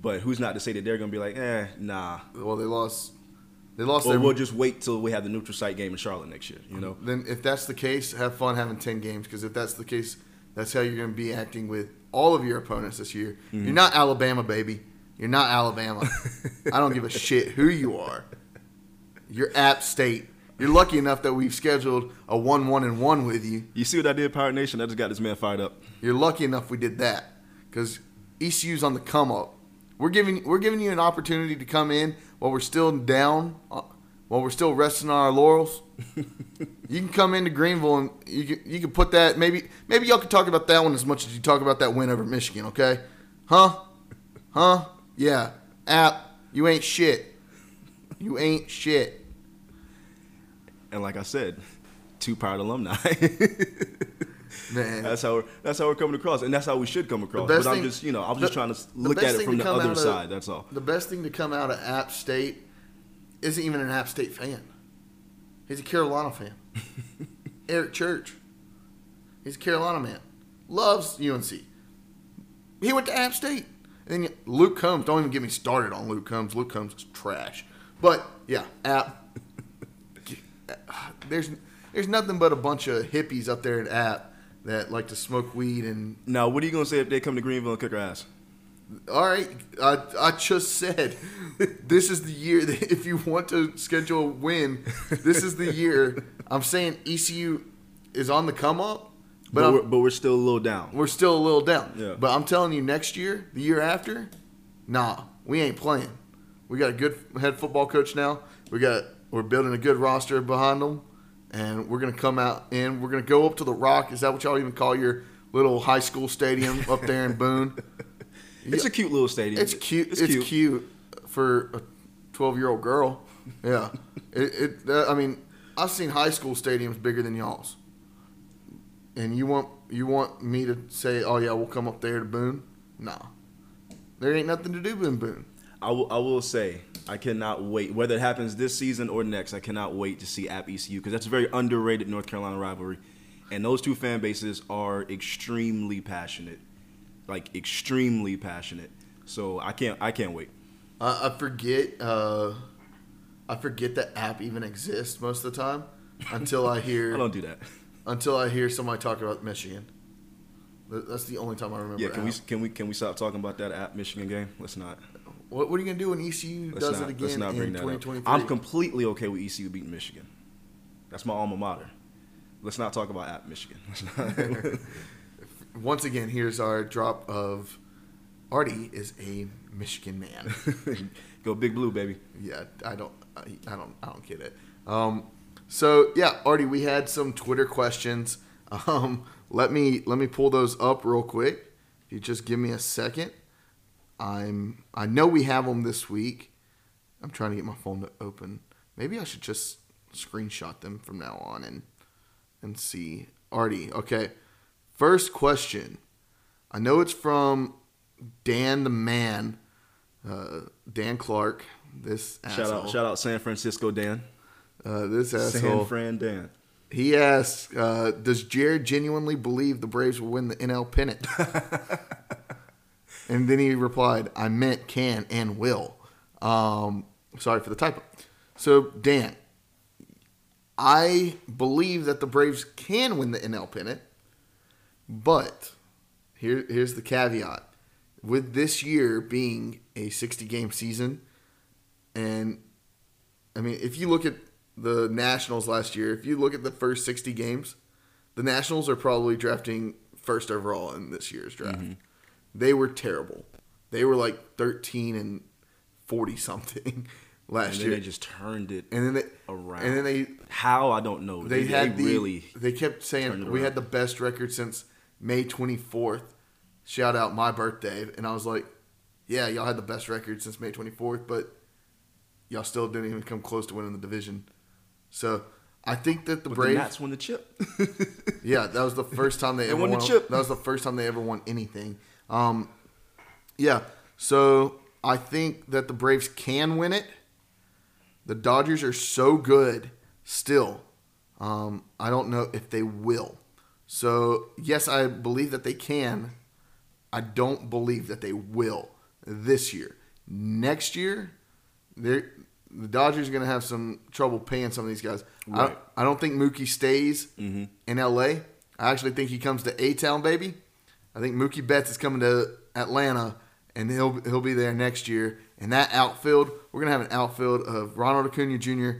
But who's not to say that they're gonna be like, eh, nah. Well, they lost. They lost Or their. we'll just wait till we have the neutral site game in Charlotte next year. You know. then, if that's the case, have fun having ten games. Because if that's the case, that's how you're going to be acting with all of your opponents this year. Mm-hmm. You're not Alabama, baby. You're not Alabama. I don't give a shit who you are. You're App State. You're lucky enough that we've scheduled a one-one and one with you. You see what I did, Pirate Nation? I just got this man fired up. You're lucky enough we did that because ECU's on the come up. We're giving we're giving you an opportunity to come in while we're still down, uh, while we're still resting on our laurels. you can come into Greenville and you can, you can put that maybe maybe y'all can talk about that one as much as you talk about that win over Michigan. Okay, huh? Huh? Yeah. App, you ain't shit. You ain't shit. And like I said, two Pirate alumni. Man. that's how we're, that's how we're coming across, and that's how we should come across. But I'm thing- just you know I'm the- just trying to the look at it from the other of- side. That's all. The best thing to come out of App State isn't even an App State fan. He's a Carolina fan. Eric Church. He's a Carolina man. Loves UNC. He went to App State. And then Luke Combs. Don't even get me started on Luke Combs. Luke Combs is trash. But yeah, App. There's there's nothing but a bunch of hippies up there at App that like to smoke weed and Now, what are you gonna say if they come to Greenville and kick our ass? All right, I, I just said this is the year that if you want to schedule a win, this is the year. I'm saying ECU is on the come up, but, But, we're, but we're still a little down. we're still a little down. Yeah. But I'm telling you, next year, the year after, nah, we ain't playing. We got a good head football coach now. We got we're building a good roster behind them, and we're gonna come out and we're gonna go up to the Rock. Is that what y'all even call your little high school stadium up there in Boone? It's a cute little stadium. It's cute. It's, cute. for a twelve-year-old girl. Yeah. it. it I mean, I've seen high school stadiums bigger than y'all's. And you want you want me to say, oh yeah, we'll come up there to Boone? Nah. There ain't nothing to do in Boone. I will, I will say, I cannot wait. Whether it happens this season or next, I cannot wait to see App ECU because that's a very underrated North Carolina rivalry, and those two fan bases are extremely passionate, like extremely passionate. So I can't, I can't wait. I, I forget. Uh, I forget that app even exists most of the time until I hear I don't do that. until I hear somebody talk about Michigan. That's the only time I remember. Yeah, can we, can we, can we stop talking about that App Michigan game? Let's not. What, what are you gonna do when ECU Let's does not, it again in bring that 2023? I'm completely okay with ECU beating Michigan. That's my alma mater. Let's not talk about App Michigan. Once again, here's our drop of Artie is a Michigan man. Go Big Blue, baby. yeah, I don't, I, I don't, I don't get it. Um, so yeah, Artie, we had some Twitter questions. Um, let me let me pull those up real quick. If you just give me a second, I'm I know we have them this week. I'm trying to get my phone to open. Maybe I should just screenshot them from now on and and see. Artie, okay. First question. I know it's from Dan the man, uh, Dan Clark. This Shout asshole. out, shout out San Francisco Dan. Uh, this San asshole. Fran Dan. He asks, uh, "Does Jared genuinely believe the Braves will win the NL pennant?" and then he replied, "I meant can and will." Um, sorry for the typo. So Dan, I believe that the Braves can win the NL pennant, but here, here's the caveat: with this year being a 60 game season, and I mean, if you look at the Nationals last year, if you look at the first 60 games, the Nationals are probably drafting first overall in this year's draft. They were terrible. They were like 13 and 40 something last And then year. they just turned it and then they around. and then they How I don't know. they, had the, really. they kept saying we had the best record since May 24th. Shout out my birthday, and I was like, yeah, y'all had the best record since May 24th, but y'all still didn't even come close to winning the division. So I think that the But Braves, the Nats won the chip. yeah, that was the first time they, They ever won the won. chip. That was the first time they ever won anything. Um, yeah, so I think that the Braves can win it. The Dodgers are so good still. Um, I don't know if they will. So yes, I believe that they can. I don't believe that they will. this year. Next year, they're, the Dodgers are going to have some trouble paying some of these guys. Right. I, I don't think Mookie stays in L.A. I actually think he comes to A Town, baby. I think Mookie Betts is coming to Atlanta, and he'll he'll be there next year. And that outfield, we're gonna have an outfield of Ronald Acuna Jr.,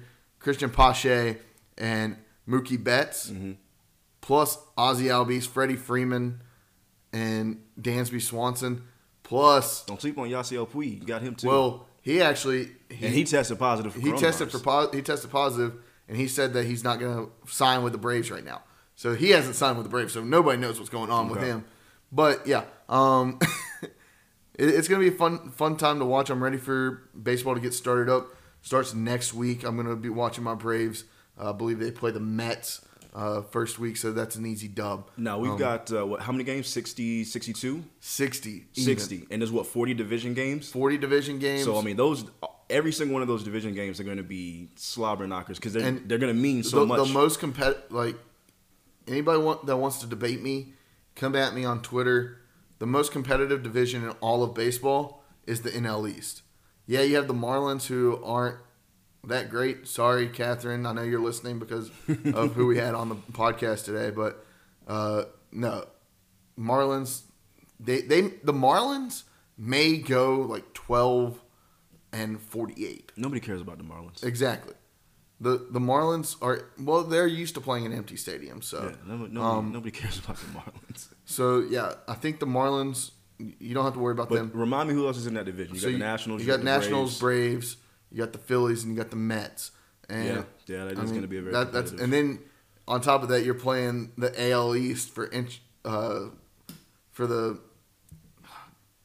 Cristian Pache, and Mookie Betts, mm-hmm. plus Ozzie Albies, Freddie Freeman, and Dansby Swanson. Plus, Don't sleep on Yasiel Puig. You got him too. well, he actually he, and he tested positive for he tested for he tested positive, and he said that he's not going to sign with the Braves right now. So he hasn't signed with the Braves, so nobody knows what's going on with him. But yeah, um, it, it's going to be a fun fun time to watch. I'm ready for baseball to get started up. Starts next week. I'm going to be watching my Braves. Uh, I believe they play the Mets uh, first week, so that's an easy dub. Now we've Um, got uh, what? How many games? 60, 62? 60, even. 60. And there's what? 40 division games. 40 division games. So I mean, those every single one of those division games are going to be slobber knockers because they're And they're going to mean so the, much. The most competitive, like anybody want, that wants to debate me, come at me on Twitter. The most competitive division in all of baseball is the NL East. Yeah, you have the Marlins who aren't that great. Sorry, Catherine. I know you're listening because of who we had on the podcast today, but uh, no, Marlins. They they the Marlins may go like twelve and forty eight. Nobody cares about the Marlins. Exactly. The the Marlins are well, they're used to playing in empty stadiums, so Yeah, nobody, nobody, um, nobody cares about the Marlins. so yeah, I think the Marlins you don't have to worry about But them. remind me who else is in that division? You so got the Nationals. you got the Nationals, Braves. Braves. you got the Phillies, and you got the Mets. And Yeah, yeah, that I mean, gonna be a very that, that's and then on top of that, you're playing the AL East for inch uh, for the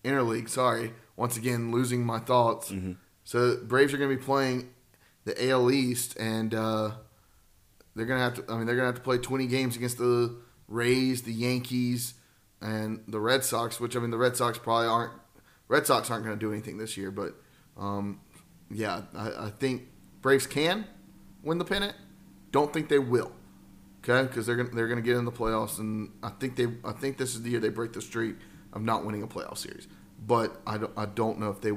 interleague. Sorry, once again losing my thoughts. Mm-hmm. So Braves are going to be playing the AL East, and uh, they're to have to. I mean, they're to have to play 20 games against the Rays, the Yankees, and the Red Sox. Which I mean, the Red Sox probably aren't. Red Sox aren't to do anything this year, but um, yeah, I, I think Braves can win the pennant. Don't think they will. Okay, because they're gonna they're gonna get in the playoffs, and I think they I think this is the year they break the streak of not winning a playoff series. But I don't, I don't know if they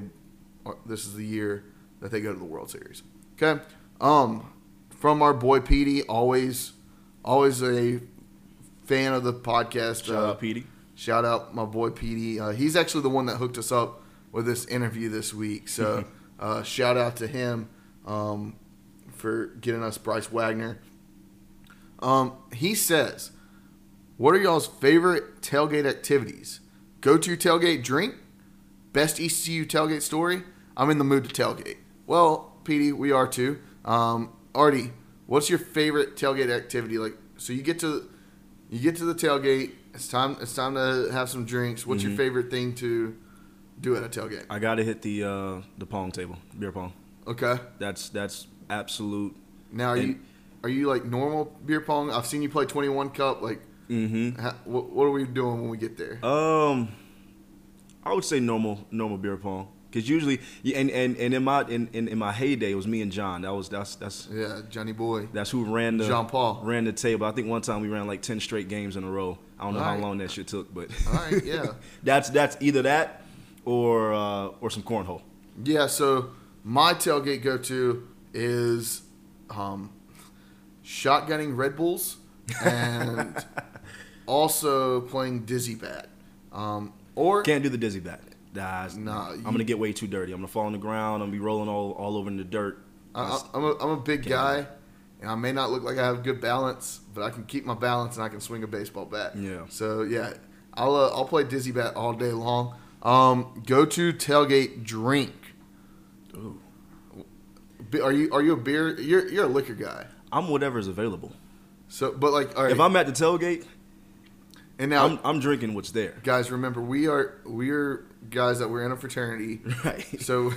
this is the year that they go to the World Series. Okay, um, from our boy Petey, always always a fan of the podcast. Shout uh, out Petey. Shout out my boy Petey. Uh, he's actually the one that hooked us up with this interview this week. So uh, shout out to him um, for getting us Bryce Wagoner. Um, he says, "What are y'all's favorite tailgate activities? Go to tailgate drink? Best ECU tailgate story? I'm in the mood to tailgate. Well, Petey, we are too. Um, Artie, what's your favorite tailgate activity? Like, so you get to you get to the tailgate. It's time. It's time to have some drinks. What's your favorite thing to do at a tailgate? I got to hit the uh, the pong table, beer pong. Okay. That's that's absolute. Now, are you are you like normal beer pong? I've seen you play 21 cup. Like, Mm-hmm. ha, what, what are we doing when we get there? Um, I would say normal normal beer pong because usually and, and and in my in, in, in my heyday it was me and John. That was that's that's Yeah, Johnny Boy. that's who ran the Jean-Paul. ran the table. I think one time we ran like ten straight games in a row. I don't know how long that shit took, but All right. Yeah. that's that's either that or uh, or some cornhole. Yeah, so my tailgate go to is um, shotgunning Red Bulls and also playing Dizzy Bat. Um, or Can't do the dizzy bat. Nah, Nah, I'm gonna get way too dirty. I'm gonna fall on the ground. I'm gonna be rolling all, all over in the dirt. I, I'm, a, I'm a big guy, and I may not look like I have good balance, but I can keep my balance and I can swing a baseball bat. Yeah. So yeah, I'll uh, I'll play Dizzy Bat all day long. Um, go to tailgate drink. Ooh. Are you are you a beer? You're you're a liquor guy. I'm whatever's available. So, but like, right. If I'm at the tailgate, and now, I'm I'm drinking what's there. guys, remember we are we are guys that we're in a fraternity. Right. So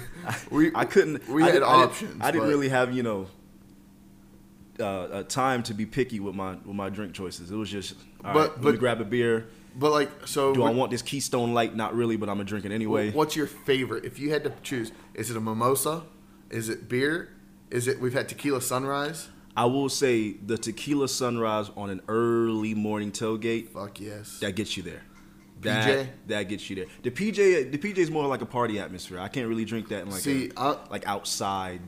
we I couldn't. We I had didn't- I didn't- options. I didn't, really have you know uh, time to be picky with my with my drink choices. It was just But- right, let but- me grab a beer. But like, so Do I want this Keystone Light? Not really, but I'm gonna drink it anyway. What's your favorite? If you had to choose, is it a mimosa? Is it beer? Is it? We've had tequila sunrise. I will say the tequila sunrise on an early morning tailgate Fuck yes. that gets you there. That PJ? that gets you there. The PJ the PJ is more like a party atmosphere. I can't really drink that in like See, a, I- like outside.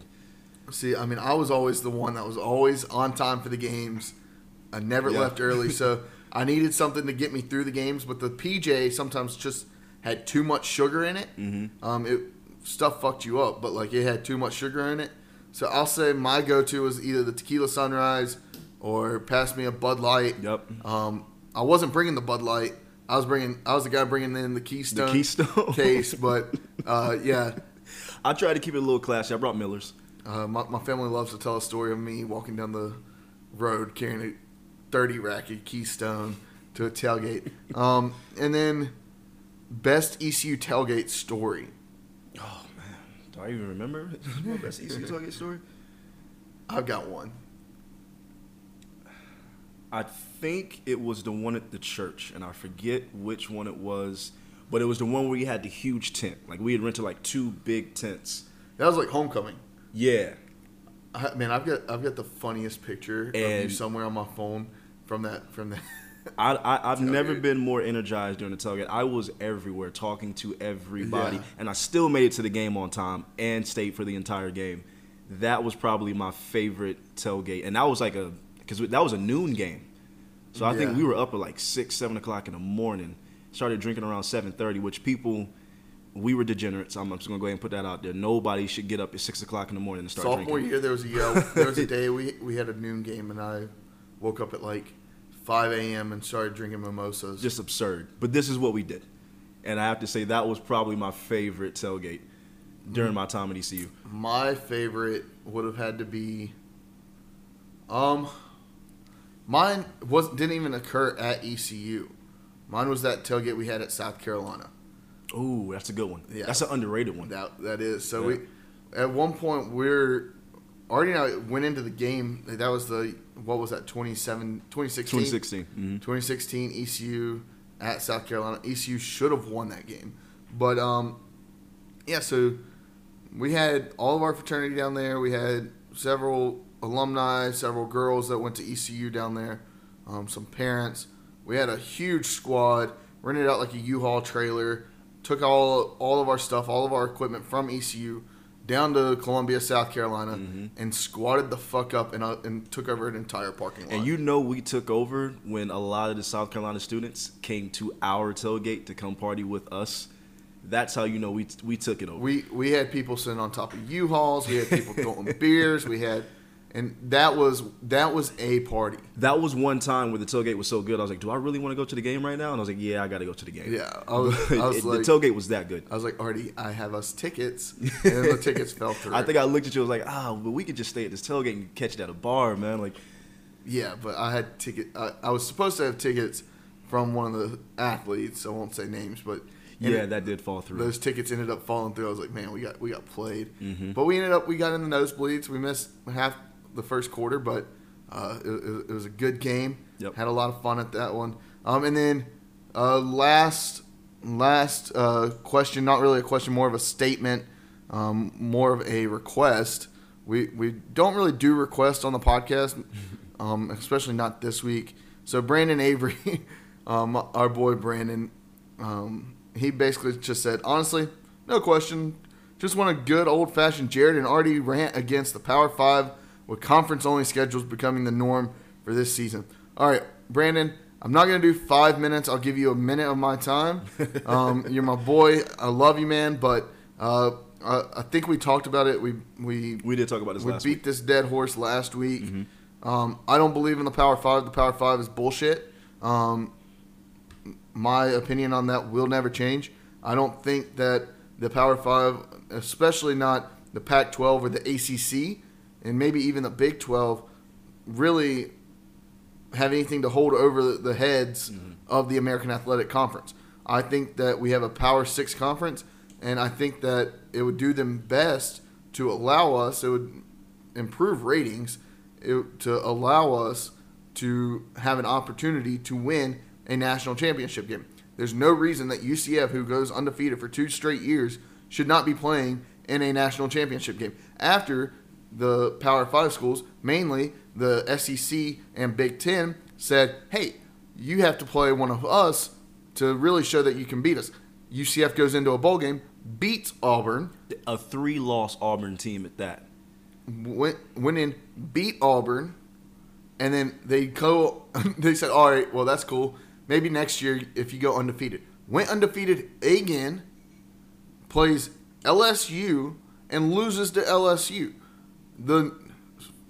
See, I mean, I was always the one that was always on time for the games. I never Yeah. left early, so I needed something to get me through the games. But the PJ sometimes just had too much sugar in it. Mm-hmm. Um, it stuff fucked you up, but like it had too much sugar in it. So I'll say my go-to was either the Tequila Sunrise or pass me a Bud Light. Yep. Um, I wasn't bringing the Bud Light. I was bringing. I was the guy bringing in the Keystone, Keystone. case, but uh, yeah. I tried to keep it a little classy. I brought Miller's. Uh, my, my family loves to tell a story of me walking down the road carrying a 30 rack of Keystone to a tailgate. Um, and then, best ECU tailgate story. Oh man, do I even remember my best ECU tailgate story? I've got one. I think it was the one at the church, and I forget which one it was, but it was the one where you had the huge tent. Like we had rented like two big tents. That was like homecoming. Yeah, I, man, I've got I've got the funniest picture of you somewhere on my phone from that from that. I, I I've never been more energized during the tailgate. I was everywhere, talking to everybody, Yeah. and I still made it to the game on time and stayed for the entire game. That was probably my favorite tailgate, and that was like a because that was a noon game. So I think we were up at like six, seven o'clock in the morning. Started drinking around seven thirty, which people we were degenerates. I'm, I'm just gonna go ahead and put that out there. Nobody should get up at six o'clock in the morning and start Sophomore drinking. year, there was a yell. There was a day we we had a noon game, and I woke up at like 5 a.m. and started drinking mimosas. Just absurd. But this is what we did, and I have to say that was probably my favorite tailgate during my time at ECU. My favorite would have had to be, um, mine was didn't even occur at ECU. Mine was that tailgate we had at South Carolina. Ooh, that's a good one. Yeah. That's an underrated one. That that is. So Yeah. we, at one point, we're already now went into the game. That was the what was that 27, 2016? 2016. hmm 2016 ECU at South Carolina. ECU should have won that game, but um, yeah. So we had all of our fraternity down there. We had several alumni, several girls that went to ECU down there, um, some parents. We had a huge squad. Rented out like a U-Haul trailer. Took all all of our stuff, all of our equipment from ECU down to Columbia, South Carolina, and squatted the fuck up and, uh, and took over an entire parking lot. And you know we took over when a lot of the South Carolina students came to our tailgate to come party with us. That's how you know we we took it over. We we had people sitting on top of U-Hauls. We had people throwing beers. We had, and that was that was a party. that was one time where the tailgate was so good. I was like, "Do I really want to go to the game right now?" And I was like, "Yeah, I got to go to the game." Yeah, I was, I was It- like, the tailgate was that good. I was like, Artie, I have us tickets, and the tickets fell through. I think I looked at you. I was like, "Ah, but we could just stay at this tailgate and catch it at a bar, man." Like, yeah, but I had ticket. I, I was supposed to have tickets from one of the athletes. I won't say names, but yeah, it- that did fall through. those tickets ended up falling through. I was like, man, we got we got played, Mm-hmm. but we ended up we got in the nosebleeds. We missed half the first quarter, but uh, it, it, was a good game. Yep. Had a lot of fun at that one. Um, and then uh, last last uh, question, not really a question, more of a statement, um, more of a request. We we don't really do requests on the podcast, um, especially not this week. So Brandon Avery, um, our boy Brandon, um, he basically just said, honestly, no question. Just want a good old fashioned Jared and Artie rant against the Power Five with conference only schedules becoming the norm for this season. All right, Brandon, I'm not going to do five minutes. I'll give you a minute of my time. Um, you're my boy. I love you, man. But uh, I, I think we talked about it. We, we, we did talk about this we beat week. this dead horse last week. Um, I don't believe in the Power Five. The Power Five is bullshit. Um, my opinion on that will never change. I don't think that the Power Five, especially not the Pac 12 or the ACC, and maybe even the Big 12, really have anything to hold over the- heads mm-hmm. of the American Athletic Conference. I think that we have a Power Six conference, and I think that it would do them best to allow us, it would improve ratings, it, to allow us to have an opportunity to win a national championship game. There's no reason that UCF, who goes undefeated for two straight years, should not be playing in a national championship game. After the Power Five schools, mainly the SEC and Big Ten, said, hey, you have to play one of us to really show that you can beat us. UCF goes into a bowl game, beats Auburn, A three-loss Auburn team at that. went went in, beat Auburn, and then they go. They said, "All right, well that's cool. Maybe next year if you go undefeated." Went undefeated again, plays LSU and loses to LSU, the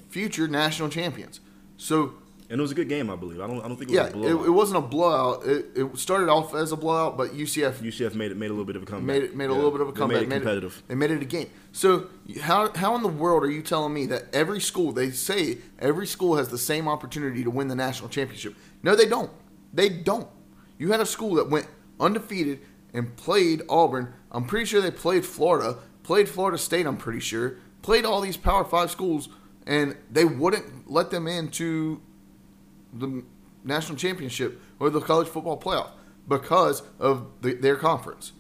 future national champions. So And it was a good game, I believe. I don't. I don't think it was yeah, a it, blowout. it wasn't a blowout. It, it started off as a blowout, but UCF UCF made it made a little bit of a comeback. made it made a little bit of a They comeback. Made it competitive. they made it a game. So how how in the world are you telling me that every school they say every school has the same opportunity to win the national championship? No, they don't. They don't. You had a school that went undefeated and played Auburn. I'm pretty sure they played Florida, played Florida State. I'm pretty sure played all these Power Five schools, and they wouldn't let them into the national championship or the college football playoff because of the, their conference.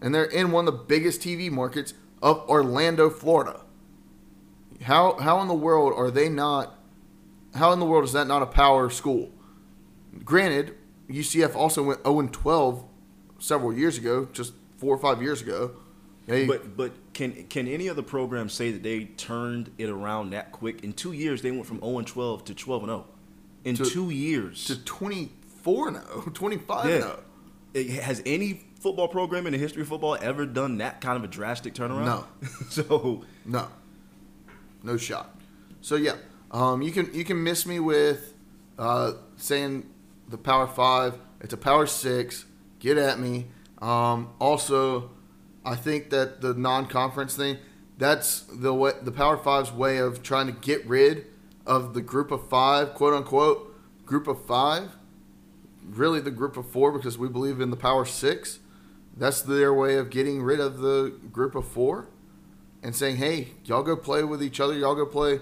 And they're in one of the biggest TV markets of Orlando, Florida. How how in the world are they not how in the world is that not a power school? Granted, UCF also went 0 12 several years ago, just 4 or 5 years ago. They, But but can can any other program say that they turned it around that quick? In two years, they went from 0 and 12 to 12 and 0. In To- two years, to 24 now, 25 yeah. now. It- has any football program in the history of football ever done that kind of a drastic turnaround? No. so No, no shot. So yeah, um, you can you can miss me with uh, saying the Power Five. It's a Power Six. Get at me. Um, also, I think that the non-conference thing that's the way, the Power Five's way of trying to get rid of the Group of Five, quote unquote, Group of Five. Really, the Group of Four because we believe in the Power Six. That's their way of getting rid of the Group of Four and saying, "Hey, y'all go play with each other. Y'all go play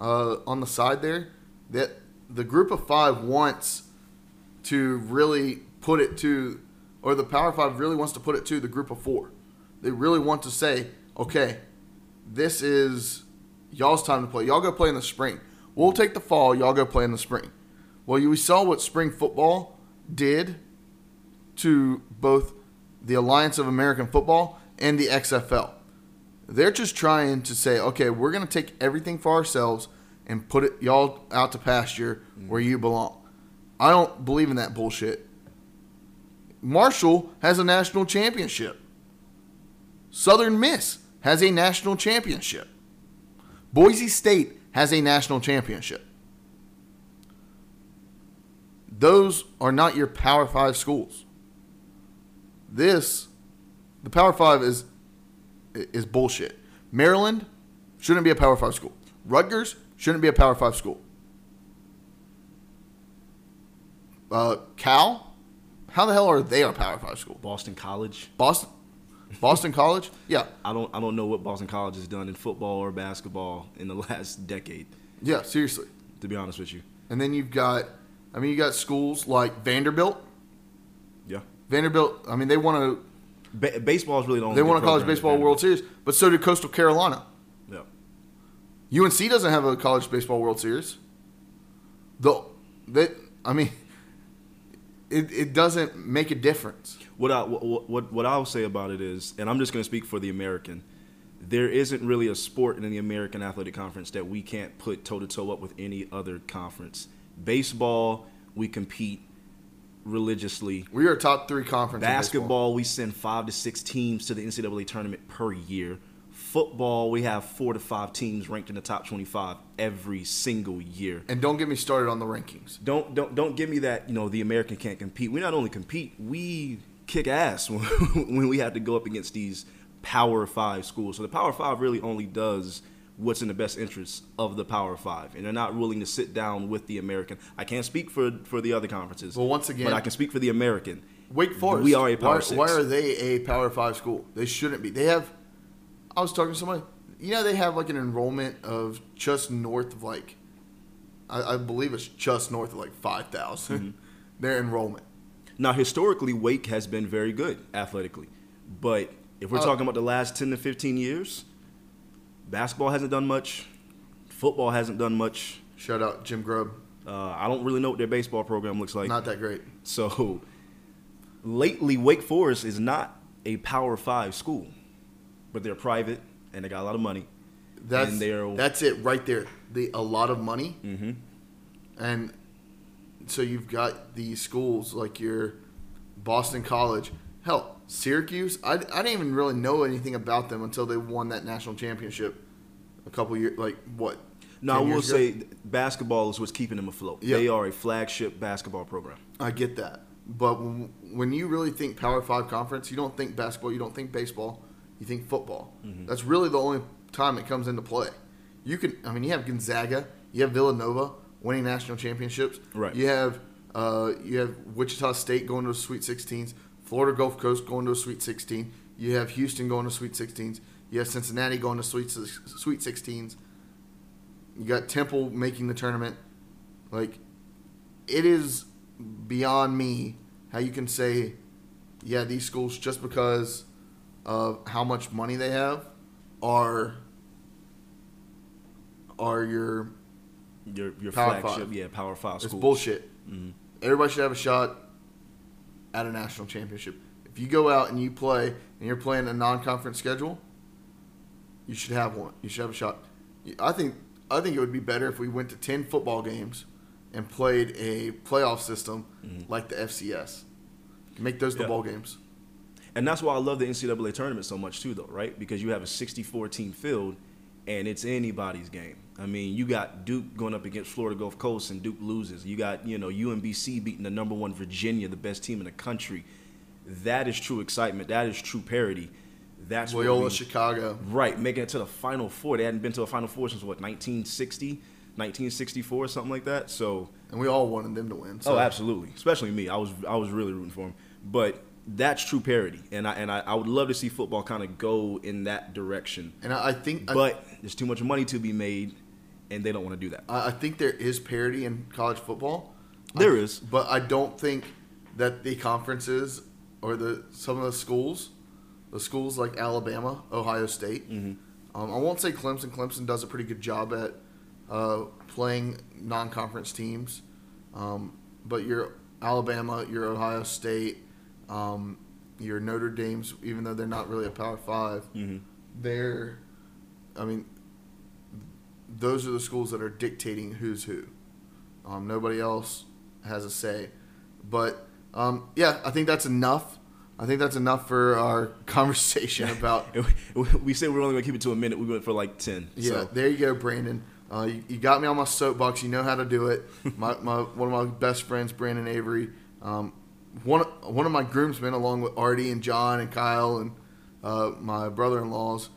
uh, on the side there." That the group of five wants to really put it to, or the Power Five really wants to put it to the group of four. They really want to say, "Okay, this is y'all's time to play. Y'all go play in the spring. We'll take the fall. Y'all go play in the spring." Well, you we saw what spring football did to both the Alliance of American Football and the XFL. They're just trying to say, okay, we're going to take everything for ourselves and put it y'all out to pasture where you belong. I don't believe in that bullshit. Marshall has a national championship. Southern Miss has a national championship. Boise State has a national championship. Those are not your Power 5 schools. This the Power 5 is is bullshit. Maryland shouldn't be a Power 5 school. Rutgers shouldn't be a Power 5 school. Uh, Cal, how the hell are they a Power 5 school? Boston College. Boston Boston College? Yeah. I don't I don't know what Boston College has done in football or basketball in the last decade. Yeah, seriously. To be honest with you. And then you've got I mean you got schools like Vanderbilt. Yeah. Vanderbilt, I mean they want to Ba- baseball is really the only. they want a college baseball World Series, but so did Coastal Carolina. Yeah. UNC doesn't have a college baseball World Series. Though that I mean, it, it doesn't make a difference. What I what, what what I'll say about it is, and I'm just going to speak for the American. There isn't really a sport in the American Athletic Conference that we can't put toe to toe up with any other conference. Baseball, we compete religiously. We are top three conference. in. Basketball, we send five to six teams to the NCAA tournament per year. Football, we have four to five teams ranked in the top 25 every single year. and don't get me started on the rankings. Don't don't don't give me that. You know, the American can't compete. We not only compete, we kick ass when, when we have to go up against these Power Five schools. So the Power Five really only does what's in the best interest of the Power Five, and they're not willing to sit down with the American. I can't speak for for the other conferences. Well, once again- but I can speak for the American. Wake Forest. We are a Power why, Six. Why are they a Power Five school? They shouldn't be. They have. I was talking to somebody. You know, they have like an enrollment of just north of like, I, I believe it's just north of like five Mm-hmm. Their enrollment. Now, historically, Wake has been very good athletically, but if we're Uh, talking about the last ten to fifteen years, basketball hasn't done much, football hasn't done much. Shout out Jim Grobe. Uh, I don't really know what their baseball program looks like. Not that great. so lately Wake Forest is not a Power Five school, but they're private and they got a lot of money. That's and they're that's it right there. The a lot of money, Mhm. and so you've got these schools like your Boston College, hell, Syracuse. I, I didn't even really know anything about them until they won that national championship a couple years. Like what? No, I will ago? say basketball is what's keeping them afloat. Yeah. They are a flagship basketball program. I get that, but when, when you really think Power Five conference, you don't think basketball, you don't think baseball, you think football. Mm-hmm. That's really the only time it comes into play. You can, I mean, you have Gonzaga, you have Villanova winning national championships. Right. You have, uh, you have Wichita State going to the Sweet 16s, Florida Gulf Coast going to a Sweet 16. You have Houston going to Sweet 16s. You have Cincinnati going to Sweet Sweet 16s. You got Temple making the tournament. Like, it is beyond me how you can say, yeah, these schools just because of how much money they have are are your Your your Power flagship, Five. yeah, Power Five it's bullshit. Mm-hmm. Everybody should have a shot at a national championship. If you go out and you play and you're playing a non-conference schedule, you should have one. You should have a shot. I think I think it would be better if we went to ten football games and played a playoff system like the FCS. Make those the Mm-hmm. Yeah. ball games. And that's why I love the NCAA tournament so much too, though, right? Because you have a 64 team field, and it's anybody's game. I mean, you got Duke going up against Florida Gulf Coast, and Duke loses. You got you know UMBC beating the number one Virginia, the best team in the country. That is true excitement. That is true parity. That's what Loyola we- Chicago. Right, making it to the Final Four. They hadn't been to a Final Four since what 1960, 1964, something like that. So And we all wanted them to win. So Oh, absolutely. Especially me. I was I was really rooting for them. But that's true parity, and I and I, I would love to see football kind of go in that direction. And I I think I- But there's too much money to be made, and they don't want to do that. I, I think there is parity in college football. There I, is. but I don't think that the conferences or the some of the schools, the schools like Alabama, Ohio State. Mm-hmm. Um, I won't say Clemson. Clemson does a pretty good job at uh, playing non-conference teams, um, but your Alabama, your Ohio State, um, your Notre Dame's, even though they're not really a Power 5 Mhm. they're, I mean, those are the schools that are dictating who's who. Um, nobody else has a say. But um, yeah, I think that's enough. I think that's enough for our conversation about. we said we are only going to keep it to a minute. We went for like ten. Yeah, So. there you go, Brandon. Uh, you, you got me on my soapbox. You know how to do it. My, my one of my best friends, Brandon Avery. Um, one one of my groomsmen, along with Artie and John and Kyle and uh, my brother-in-laws,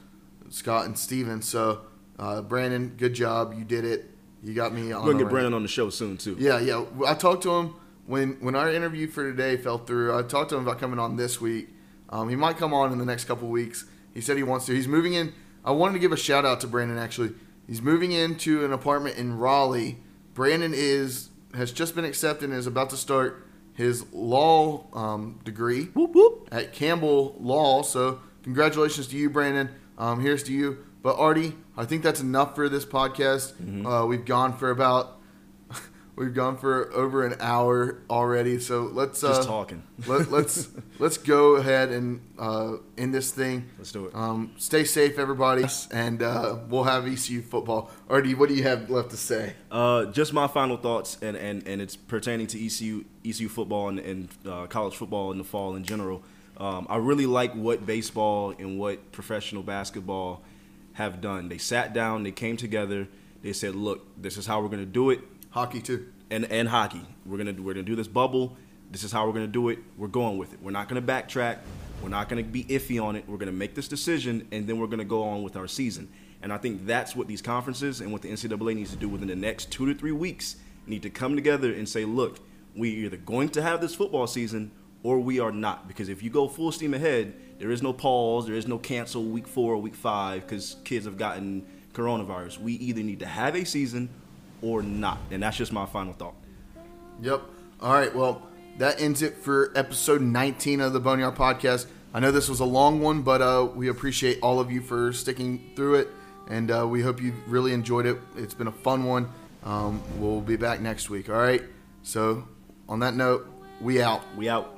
Scott and Steven. So, uh, Brandon, good job. You did it. You got me on. We're gonna get. Brandon on the show soon too. Yeah, yeah. I talked to him when when our interview for today fell through. I talked to him about coming on this week. Um, he might come on in the next couple weeks. He said he wants to. He's moving in. I wanted to give a shout out to Brandon. Actually, he's moving into an apartment in Raleigh. Brandon is has just been accepted and is about to start his law um, degree Whoop whoop. at Campbell Law. So congratulations to you, Brandon. Um, here's to you. But Artie, I think that's enough for this podcast. Mm-hmm. Uh, we've gone for about we've gone for over an hour already. So let's uh, Just talking. let, let's let's go ahead and uh, end this thing. Let's do it. Um, stay safe, everybody, and uh, we'll have ECU football. Artie, what do you have left to say? Uh, just my final thoughts, and, and, and it's pertaining to ECU ECU football and, and uh, college football in the fall in general. Um, I really like what baseball and what professional basketball have done. They sat down, they came together, they said, "Look, this is how we're going to do it." Hockey too. and and hockey. We're gonna we're gonna do this bubble. This is how we're gonna do it. We're going with it. We're not gonna backtrack. We're not gonna be iffy on it. We're gonna make this decision, and then we're gonna go on with our season. And I think that's what these conferences and what the NCAA needs to do within the next two to three weeks. Need to come together and say, look, we're either going to have this football season or we are not. Because if you go full steam ahead, there is no pause, there is no cancel week four or week five because kids have gotten coronavirus. We either need to have a season or not. And that's just my final thought. Yep. All right. Well, that ends it for episode 19 of the Boneyard Podcast. I know this was a long one, but uh, we appreciate all of you for sticking through it, and uh, we hope you really enjoyed it. It's been a fun one. Um, we'll be back next week. All right. So, on that note, we out. We out.